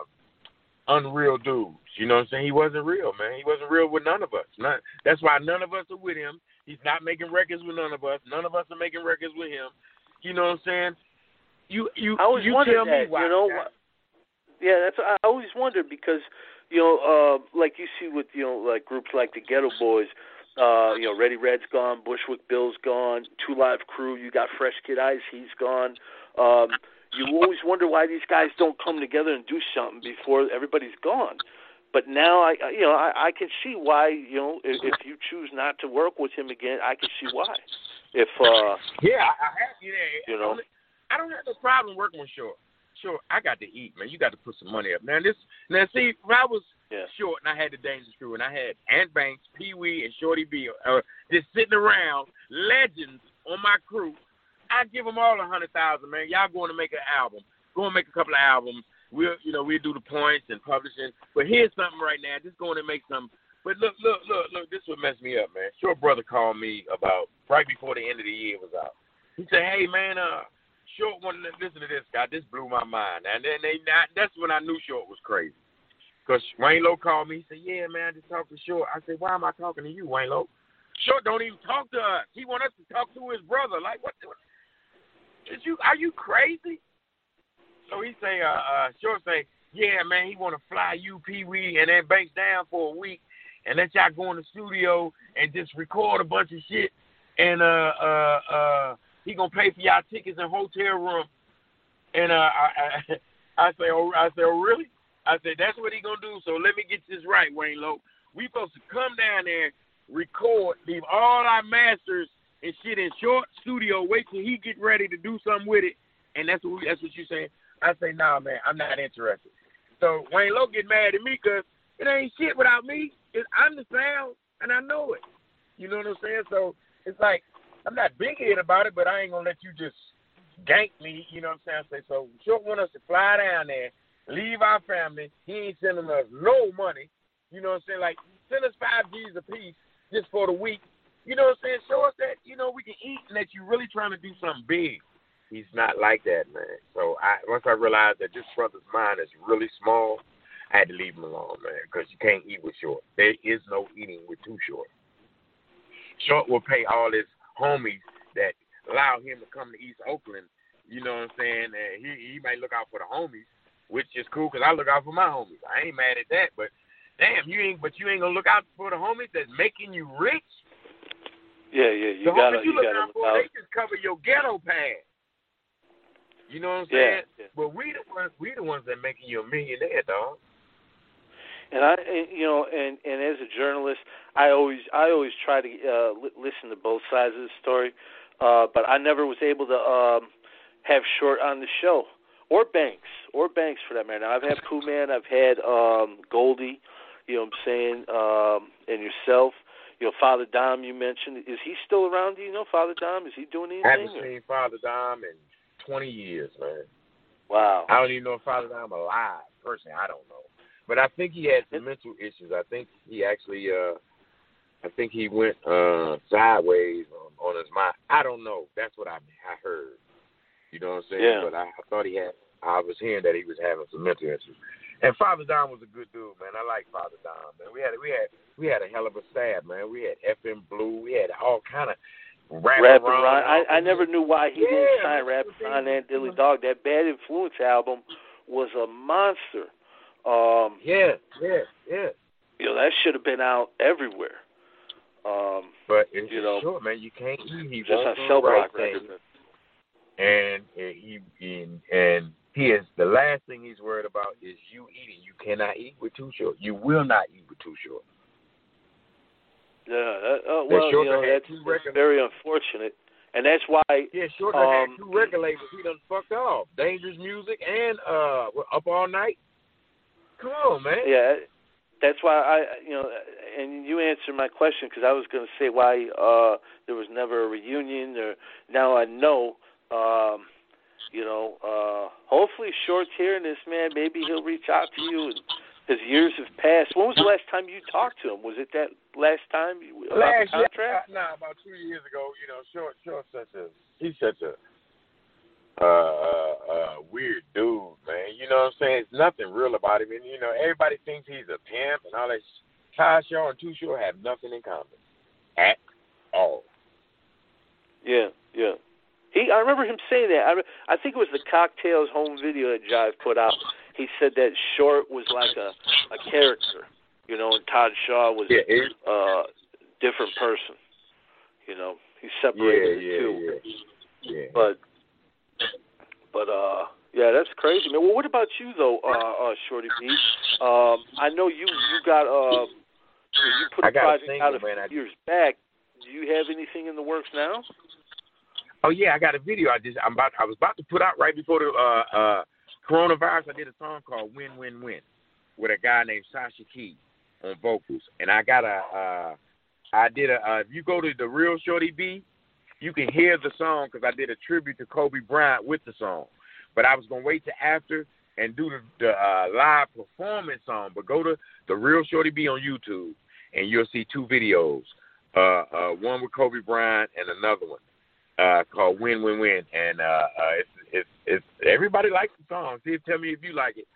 unreal dudes. You know what I'm saying? He wasn't real, man. He wasn't real with none of us. None, that's why none of us are with him. He's not making records with none of us. None of us are making records with him. You know what I'm saying? You you I always you tell that. me why. you know, yeah, that's I always wondered because you know, uh, like you see with you know like groups like the Geto Boys. Uh, you know, Ready Red's gone, Bushwick Bill's gone, 2 Live Crew. You got Fresh Kid Ice, he's gone. Um, you always wonder why these guys don't come together and do something before everybody's gone. But now I, you know, I, I can see why. You know, if, if you choose not to work with him again, I can see why. If uh, Yeah, I I have you there. You know? I don't have no problem working with Short. Short, I got to eat, man. You got to put some money up. man. this, now see, when I was yeah, Short and I had the Dangerous Crew and I had Ant Banks, Pee Wee, and Shorty B, uh, just sitting around, legends on my crew. I give them all a hundred thousand, man. Y'all going to make an album? Go and make a couple of albums. We'll, you know, we'll do the points and publishing. But here's something right now. Just going to make some. But look, look, look, look. This would mess me up, man. Short brother called me about right before the end of the year was out. He said, "Hey, man, uh, Short to listen to this guy. This blew my mind." And then they, not, that's when I knew Short was crazy. Cause Wayne called me. He said, "Yeah, man, I just talked to Short." I said, "Why am I talking to you, Wayne? Short don't even talk to us. He want us to talk to his brother. Like, what? the- Is you? Are you crazy?" So he say, uh, uh, Short say, "Yeah, man, he want to fly you, Pee Wee, and then Banks down for a week, and let y'all go in the studio and just record a bunch of shit, and uh, uh, uh, he gonna pay for y'all tickets and hotel room." And uh, I, I, I say, "Oh, I say, oh, really?" I said, that's what he gonna do. So let me get this right, Wayne Lowe. We supposed to come down there, record, leave all our masters and shit in short studio. Wait till he get ready to do something with it, and that's what we, that's what you saying. I say, nah, man, I'm not interested. So Wayne Lowe get mad at me because it ain't shit without me. It, I'm the sound, and I know it. You know what I'm saying? So it's like I'm not big head about it, but I ain't gonna let you just gank me. You know what I'm saying? Say so. Short want us to fly down there leave our family. He ain't sending us no money. You know what I'm saying? Like, send us five G's a piece just for the week. You know what I'm saying? Show us that, you know, we can eat and that you're really trying to do something big. He's not like that, man. So I once I realized that this brother's mind is really small, I had to leave him alone, man, because you can't eat with short. There is no eating with too short. Short will pay all his homies that allow him to come to East Oakland. You know what I'm saying? And he he might look out for the homies, which is cool because I look out for my homies. I ain't mad at that, but damn, you ain't. But you ain't gonna look out for the homies that's making you rich. yeah, yeah. You the gotta, homies you you look gotta out for, out. they just cover your ghetto pad. You know what I'm Yeah, saying? yeah. But we the ones, we the ones that making you a millionaire, dog. And I, and, you know, and and as a journalist, I always I always try to uh, li- listen to both sides of the story, uh, but I never was able to um, have Short on the show or Banks or Banks for that matter. Now, I've had Pooh Man, I've had um, Goldy, you know what I'm saying, um, and yourself. you know, Father Dom. You mentioned is he still around? Do you know Father Dom? Is he doing anything? I haven't or? seen Father Dom in 20 years, man. Wow. I don't even know if Father Dom alive. Personally, I don't know. But I think he had some mental issues. I think he actually, uh I think he went uh sideways on, on his mind. I don't know. That's what I I heard. You know what I'm saying? Yeah. But I, I thought he had. I was hearing that he was having some mental issues. And Father Dom was a good dude, man. I like Father Dom, man. We had we had we had a hell of a staff, man. We had FM Blue. We had all kind of rap Rapping around. Ron. I, I never knew why he Yeah, didn't sign. Rapping Ron and Diddley Dog. That Bad Influence album was a monster. Um, Yeah, yeah, yeah. you know that should have been out everywhere. Um, But it's You know, short, man. You can't eat. He just won't on Cell the right Block thing. And he and, and he is the last thing he's worried about is you eating. You cannot eat with too short. You will not eat with too short. Yeah, that, uh, well, you know that's, that's very unfortunate, and that's why. Yeah, Shorter Um, had two record labels. He done fucked off. Dangerous Music and uh, we're Up All Night. Come on, man. Yeah, that's why I, you know, and you answered my question because I was going to say why uh there was never a reunion. Or now I know. Um, you know, uh hopefully Short's hearing this, man. Maybe he'll reach out to you. And, because years have passed. When was the last time you talked to him? Was it that last time about Last the year, contract? uh, nah, about two years ago, you know, Short, Short, such a he's such a uh, uh, uh, weird dude, man. You know what I'm saying? It's nothing real about him, and you know, everybody thinks he's a pimp and all that. Todd Shaw and Too Short have nothing in common at all. Yeah, yeah. He, I remember him saying that. I, I think it was the Cocktails home video that Jive put out. He said that Short was like a a character, you know, and Todd Shaw was Yeah, it, uh different person. You know, he yeah, separated the yeah, two. yeah, yeah. But but uh yeah, that's crazy, man. Well, what about you though, uh, uh Shorty B? Um, I know you you got uh you put a got a single, out a few man. Years back. Do you have anything in the works now? Oh yeah, I got a video. I just I'm about I was about to put out right before the uh uh coronavirus. I did a song called Win Win Win with a guy named Sasha Key on vocals, and I got a uh I did a uh, if you go to the real Shorty B, you can hear the song because I did a tribute to Kobe Bryant with the song. But I was gonna wait till after and do the, the uh, live performance song. But go to the real Shorty B on YouTube, and you'll see two videos. Uh, uh, one with Kobe Bryant and another one uh, called Win Win Win, and uh, uh, it's it's it's everybody likes the song. See, tell me if you like it.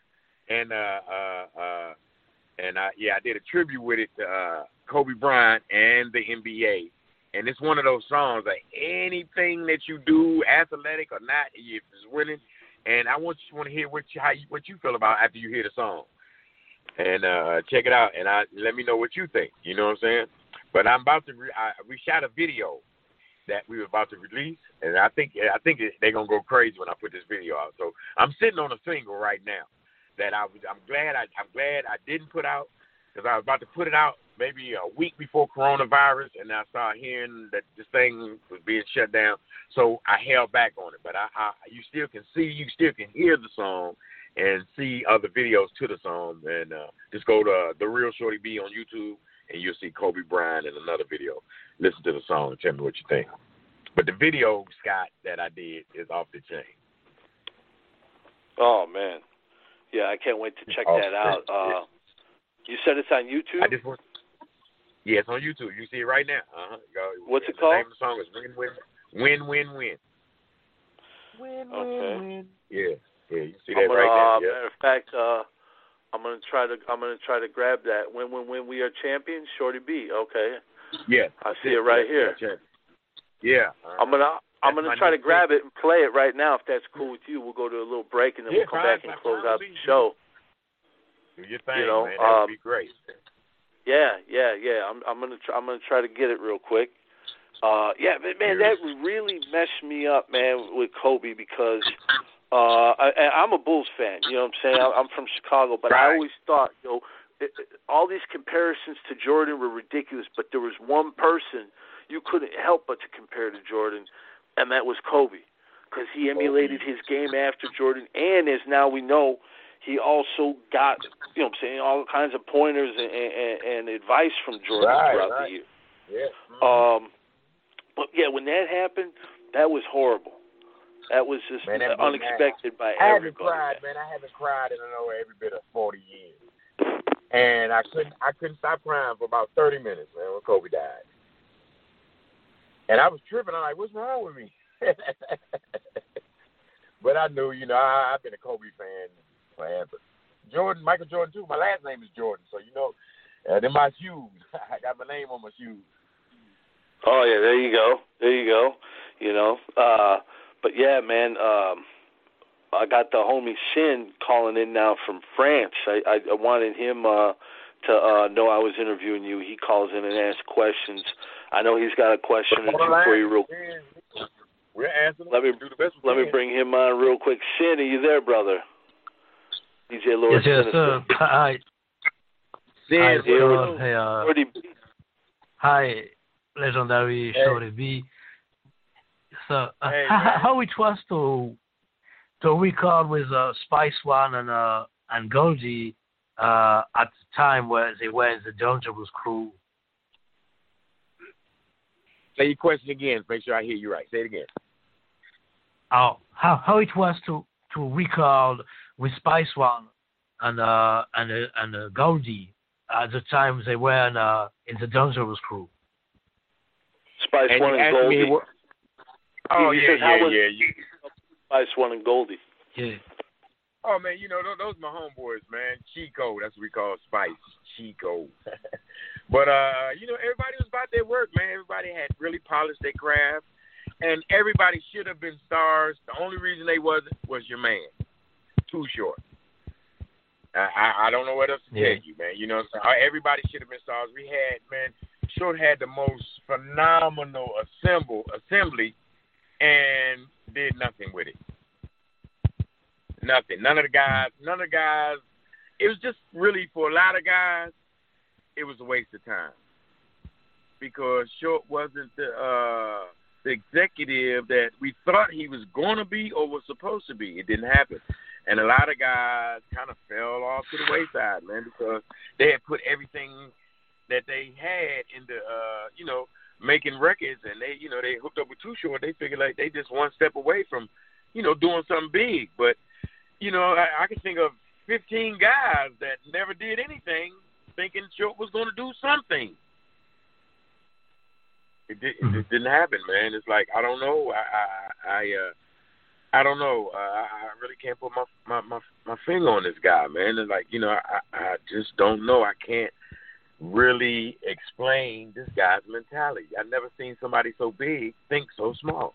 And uh, uh, uh, and I yeah, I did a tribute with it to uh, Kobe Bryant and the NBA. And it's one of those songs like anything that you do, athletic or not, if it's winning. And I want you to want to hear what you how you, what you feel about after you hear the song. And uh check it out, and I let me know what you think. You know what I'm saying? But I'm about to. Re- I, we shot a video that we were about to release, and I think I think they're gonna go crazy when I put this video out. So I'm sitting on a single right now that I was. I'm glad I, I'm glad I didn't put out because I was about to put it out maybe a week before coronavirus, and I started hearing that this thing was being shut down. So I held back on it. But I, I you still can see, you still can hear the song. And see other videos to the song, and uh, just go to the real Shorty B on YouTube, and you'll see Kobe Bryant in another video. Listen to the song and tell me what you think. But the video, Scott, that I did is off the chain. Oh man, yeah, I can't wait to check that out. Uh, you said it's on YouTube. I just want. Yeah, it's on YouTube. You see it right now. Uh huh. What's it the called? name of the song is Win Win Win Win Win. Win Okay. Yeah, yeah. You see that gonna, right uh, there. Yeah. Matter of fact, uh, I'm gonna try to I'm gonna try to grab that. When when when we are champions, Shorty B. Okay, Yeah. I see it right here. Yeah. yeah. Uh-huh. I'm gonna I'm gonna try to new grab it and play it right now if that's cool with you. We'll go to a little break and then Yeah, we'll come back and close out the show. Do your thing, you know, man. That would um, be great. Yeah, yeah, yeah. I'm I'm gonna try, I'm gonna try to get it real quick. Uh, yeah, but man, that really messed me up, man, with Kobe because uh, I, I'm a Bulls fan. You know what I'm saying? I- I'm from Chicago, but I always thought, you know, it, it, all these comparisons to Jordan were ridiculous. But there was one person you couldn't help but to compare to Jordan, and that was Kobe, because he emulated his game after Jordan, and as now we know, he also got, you know, what I'm saying all kinds of pointers and, and, and advice from Jordan Right, throughout right. the year. Yeah. Um, but yeah, when that happened, that was horrible. That was just Man, that unexpected by everybody. I haven't cried, man. I haven't cried in I know every bit of forty years, and I couldn't. I couldn't stop crying for about thirty minutes, man, when Kobe died. And I was tripping. I'm like, "What's wrong with me?" but I knew, you know, I, I've been a Kobe fan forever. Jordan, Michael Jordan too. My last name is Jordan, so you know, uh, they're my shoes. I got my name on my shoes. Oh yeah, there you go, there you go. You know, uh, but yeah, man. Um, I got the homie Sin calling in now from France. I, I, I wanted him uh, to uh, know I was interviewing you. He calls in and asks questions. I know he's got a question or two for you. Real. We're answering. Let me do the best let me bring him on real quick. Sin, are you there, brother? DJ Lord Yes, yes, sir. Hi. Sin, Hi, what sir. Hey, uh, be? hi, legendary Hey. Shorty B. So, uh, Hey, how, how it was to to record with uh, Spice One and uh, and Goldy uh, at the time where they were in the Dangerous Crew. Say your question again. Make sure I hear you right. Say it again. Oh, how how it was to to record with Spice One and uh, and uh, and uh, Goldy at the time they were in, uh, in the Dangerous Crew. Spice And One and asked me Goldy. what- Oh He yeah, yeah, was- yeah, yeah. Spice One and Goldy. Yeah. Oh man, you know those, those my homeboys, man. Chico, that's what we call Spice. Chico. but uh, you know, everybody was about their work, man. Everybody had really polished their craft, and everybody should have been stars. The only reason they wasn't was your man, Too Short. I, I I don't know what else to Yeah. tell you, man. You know, what everybody should have been stars. We had, man, Short had the most phenomenal assemble assembly, and did nothing with it. Nothing. None of the guys. None of the guys. It was just really for a lot of guys. It was a waste of time because Short wasn't the uh, the executive that we thought he was going to be or was supposed to be. It didn't happen, and a lot of guys kind of fell off to the wayside, man, because they had put everything that they had into uh, you know making records, and they you know they hooked up with Too Short. They figured like they just one step away from you know doing something big, but you know, I, I can think of 15 guys that never did anything thinking Short was going to do something. It, did, it just didn't happen, man. It's like I don't know. I I I, uh, I don't know. Uh, I, I really can't put my, my my my finger on this guy, man. It's like you know, I I just don't know. I can't really explain this guy's mentality. I've never seen somebody so big think so small.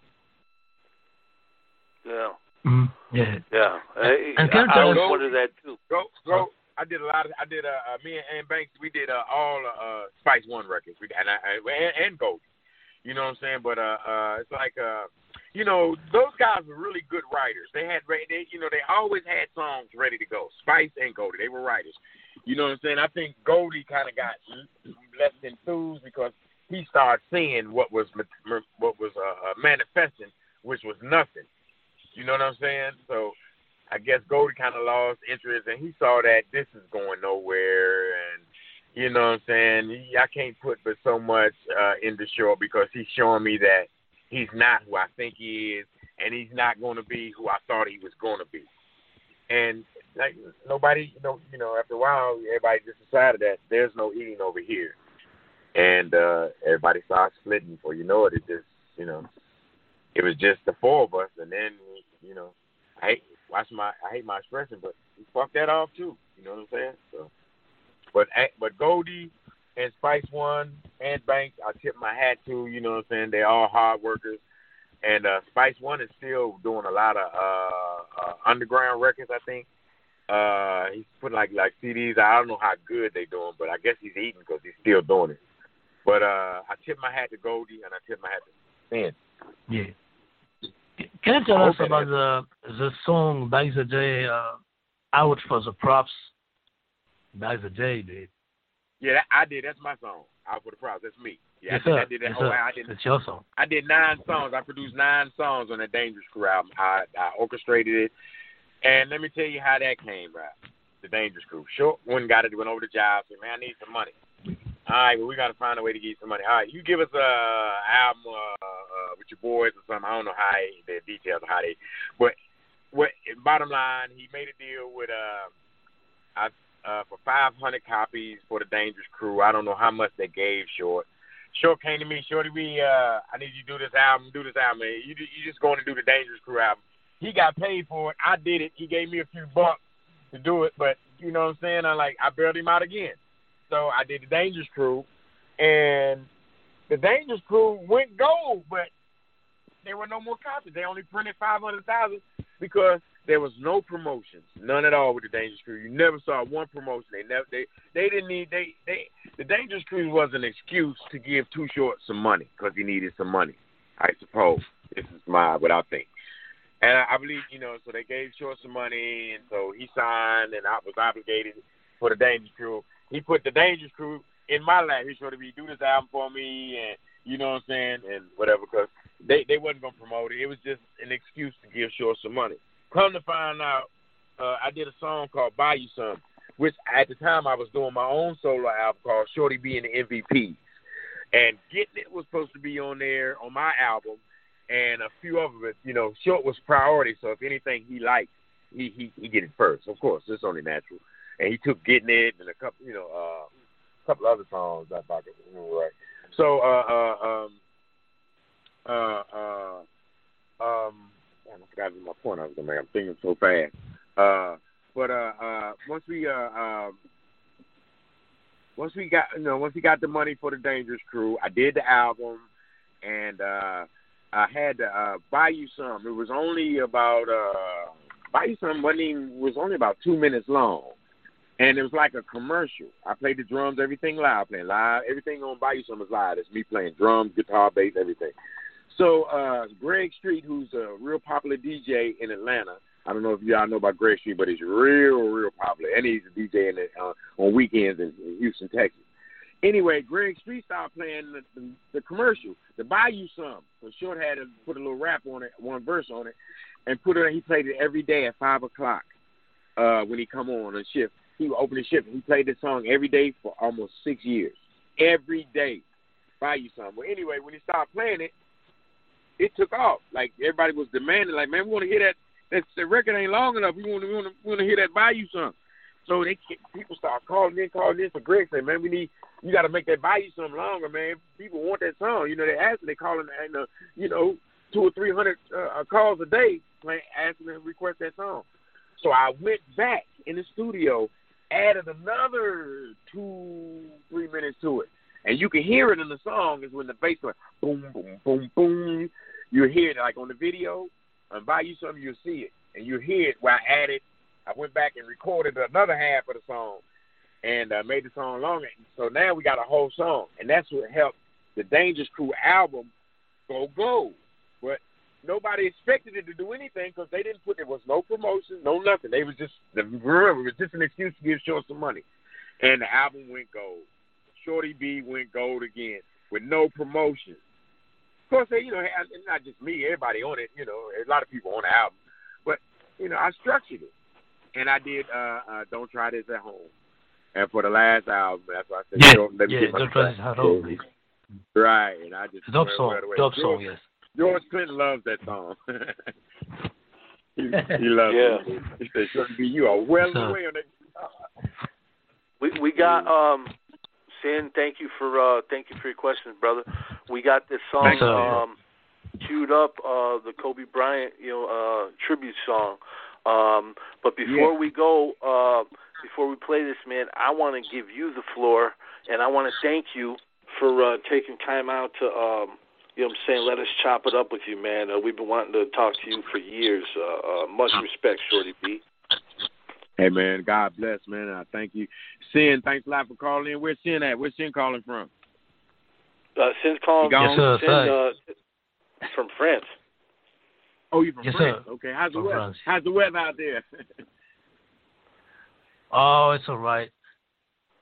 Yeah. Mm, yeah. Yeah. I, And I, I tell always us- wondered that too. Go, go. I did a lot of. I did. Uh, uh me and Ant Banks. We did uh, all uh, Spice One records. We and I, I and, and Gold. You know what I'm saying? But uh, uh, it's like uh, you know, those guys were really good writers. They had, they, you know, they always had songs ready to go. Spice and Goldy, they were writers. You know what I'm saying? I think Goldy kind of got less enthused because he started seeing what was what was uh, uh, manifesting, which was nothing. You know what I'm saying? So I guess Goldy kind of lost interest, and he saw that this is going nowhere, and you know what I'm saying. He, I can't put but so much uh, into short because he's showing me that he's not who I think he is, and he's not going to be who I thought he was going to be. And like nobody, you know, you know, after a while, everybody just decided that there's no eating over here, and uh, everybody started splitting. Before you know it, it just, you know, it was just the four of us, and then, you know, I hate watch my, I hate my expression, but he fucked that off too. You know what I'm saying? So, but but Goldy and Spice One and Banks, I tip my hat to. You know what I'm saying? They're all hard workers. And uh, Spice One is still doing a lot of uh, uh, underground records. I think uh, he's putting like like CDs. I don't know how good they're doing, but I guess he's eating because he's still doing it. But uh, I tip my hat to Goldy and I tip my hat to Finn. Yeah. Can you tell us about the the song back the day, uh, "Out for the Props"? Back the day, dude. Yeah, that, I did. That's my song. Out for the props. That's me. Yeah, yes, I, did. I did that yes, whole. I did. It's your song. I did nine songs. I produced nine songs on that Dangerous Crew album. I, I orchestrated it, and let me tell you how that came about. The Dangerous Crew. Short one got it. Went over the job. Said, "Man, I need some money." All right, well, we got to find a way to get some money. All right, you give us a uh, album uh, uh, with your boys or something. I don't know how they, the details of how they, but what bottom line, he made a deal with uh, I uh, for 500 copies for the Dangerous Crew. I don't know how much they gave Short. Short came to me, Shorty, we uh, I need you to do this album, do this album. Man. You you just going to do the Dangerous Crew album. He got paid for it. I did it. He gave me a few bucks to do it, but you know what I'm saying? I like I bailed him out again. So I did the Dangerous Crew, and the Dangerous Crew went gold, but there were no more copies. They only printed five hundred thousand because there was no promotions, none at all with the Dangerous Crew. You never saw one promotion. They never they they didn't need they they the Dangerous Crew was an excuse to give Too Short some money because he needed some money. I suppose this is my what I think. And I, I believe, you know, so they gave Short some money, and so he signed, and I was obligated for the Dangerous Crew. He put the Dangerous Crew in my lap. He showed me do this album for me, and you know what I'm saying, and whatever, because they they wasn't gonna promote it. It was just an excuse to give Short some money. Come to find out, uh, I did a song called "Buy You Some," which at the time I was doing my own solo album called Shorty being the MVP, and getting it was supposed to be on there on my album, and a few of it, you know, Short was priority. So if anything he liked, he he he get it first. Of course, it's only natural. And he took getting it and a couple, you know, uh, a couple other songs I were right. So uh uh um uh uh um I forgot my point I was gonna make. I'm thinking so fast. Uh but uh uh once we uh um once we got you know, once we got the money for the Dangerous Crew, I did the album and uh I had to uh buy you some. It was only about uh buy you some even, was only about two minutes long. And it was like a commercial. I played the drums, everything live, playing live. Everything on Buy You Some is live. It's me playing drums, guitar, bass, everything. So uh Greg Street, who's a real popular DJ in Atlanta. I don't know if y'all know about Greg Street, but he's real, real popular, and he's a DJ in the, uh, on weekends in, in Houston, Texas. Anyway, Greg Street started playing the, the, the commercial you some. So Short had to put a little rap on it, one verse on it, and put it. He played it every day at five o'clock uh, when he come on on shift. He would open the shift. He played this song every day for almost six years. Every day, buy you some. Well, anyway, when he started playing it, it took off. Like everybody was demanding, like, man, we want to hear that. That the record ain't long enough. We want to, we want to, hear that buy you some. So they people start calling in, calling in. So Greg said, man, we need you got to make that buy you some longer, man. People want that song. You know, they ask, they calling, and uh, you know, two or three hundred uh, calls a day, playing, asking to request that song. So I went back in the studio, added another two, three minutes to it, and you can hear it in the song. Is when the bass went boom, boom, boom, boom. You hear it like on the video, and buy you some, you'll see it, and you hear it. Where I added, I went back and recorded another half of the song, and uh, made the song longer. So now we got a whole song, and that's what helped the Dangerous Crew album go gold. But nobody expected it to do anything because they didn't put there was no promotion, no nothing. They was just remember it was just an excuse to give Short some money, and the album went gold. Shorty B went gold again with no promotion. Of course, they, you know, not just me, everybody on it. You know, a lot of people on the album, but you know, I structured it, and I did. uh, uh Don't try this at home. And for the last album, that's why I said, yeah, don't, let me yeah, get my don't try this at home. Right, and I just dope song, right away. dope George, song, yes. George Clinton loves that song. he, he loves Yeah. it. He said, "Shorty B, you are well So- away on that." We we got um Sin, thank you for uh thank you for your questions, brother. We got this song Thanks, um queued up, uh the Kobe Bryant, you know, uh tribute song. Um but before Yeah. we go, uh before we play this man, I wanna give you the floor and I wanna thank you for uh taking time out to um you know what I'm saying, let us chop it up with you, man. Uh, we've been wanting to talk to you for years. Uh, uh much respect, Shorty B. Hey man, God bless, man. I thank you. Sin, thanks a lot for calling in. Where's Sin at? Where's Sin calling from? Uh Sin's calling Yes, sir, Sin, uh, from France. Oh, you from Yes, France? sir. Okay, how's the From weather? France. How's the weather out there? Oh, it's all right.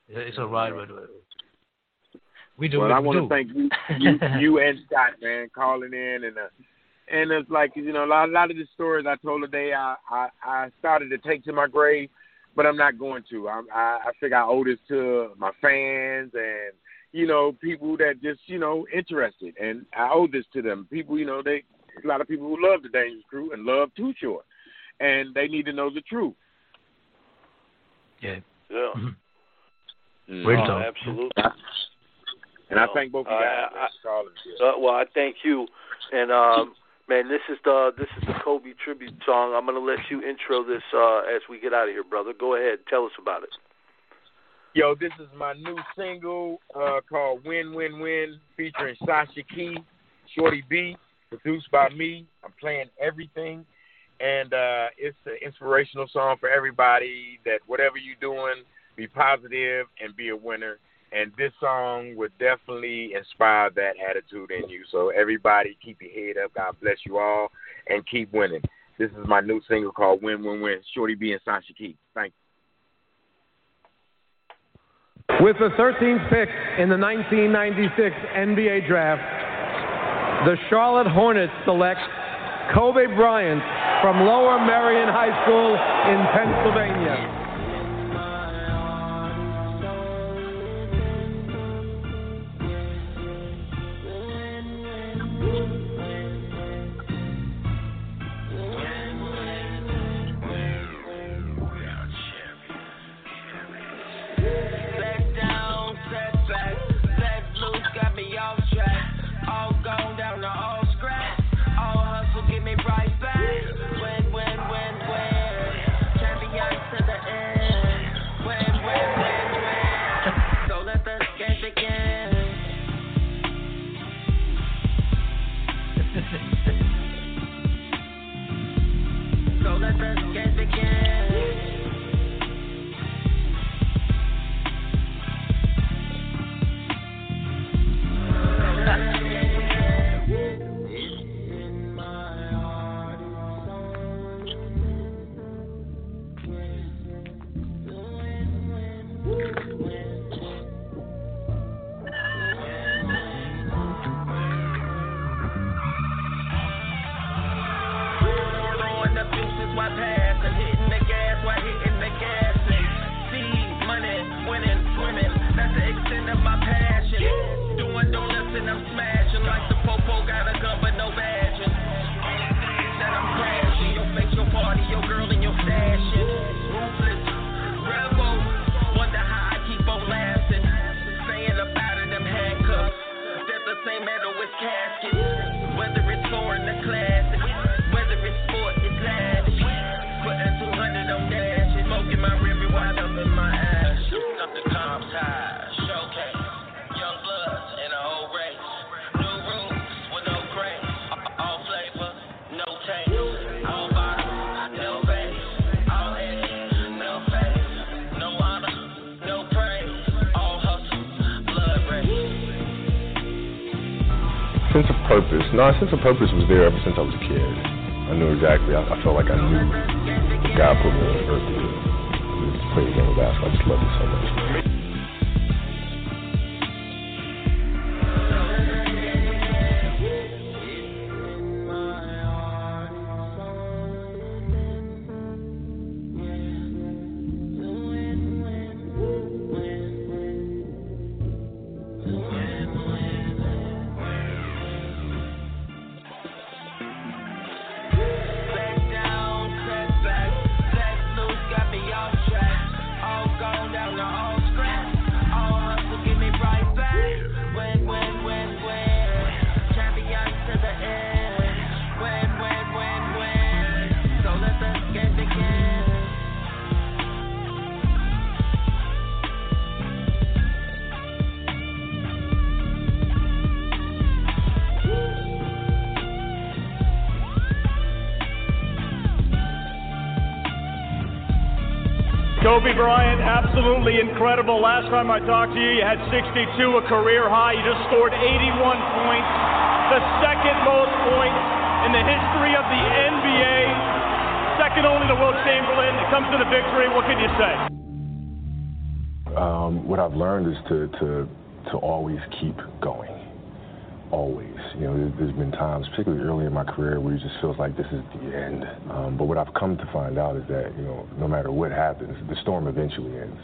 It's all right. but, uh, We do. well, we I want do. to thank you, you, you and Scott, man, calling in and uh, and it's like you know a lot, a lot of the stories I told today, I, I I started to take to my grave, but I'm not going to. I I, I figure I owe this to my fans and you know, people that just, you know, interested. And I owe this to them. People, you know, they a lot of people who love the Dangerous Crew and love Too Short, and they need to know the truth. Yeah. Yeah. Mm-hmm. Real Oh, absolutely. And I thank both of you guys I- I- for calling. Uh, well, I thank you, and um, man, this is the this is the Kobe tribute song. I'm gonna let you intro this uh, as we get out of here, brother. Go ahead, tell us about it. Yo, this is my new single uh, called Win Win Win featuring Sasha Key, Shorty B, produced by me. I'm playing everything. And uh, it's an inspirational song for everybody that whatever you're doing, be positive and be a winner. And this song would definitely inspire that attitude in you. So everybody keep your head up. God bless you all and keep winning. This is my new single called Win Win Win. Shorty B and Sasha Key. Thank you. With the 13th pick in the 1996 NBA Draft, the Charlotte Hornets select Kobe Bryant from Lower Merion High School in Pennsylvania. Same metal purpose. No, a sense of purpose was there ever since I was a kid. I knew exactly. I, I felt like I knew God put me on earth to, play the game of basketball. I just loved it so much. Incredible. Last time I talked to you, you had 62, a career high. You just scored 81 points, the second most points in the history of the NBA, second only to Wilt Chamberlain. It comes to the victory. What can you say? Um, what I've learned is to, to to always keep going. Always. You know, there- there's been times, particularly early in my career, where it just feels like this is the end. Um, but what I've come to find out is that, you know, no matter what happens, the storm eventually ends.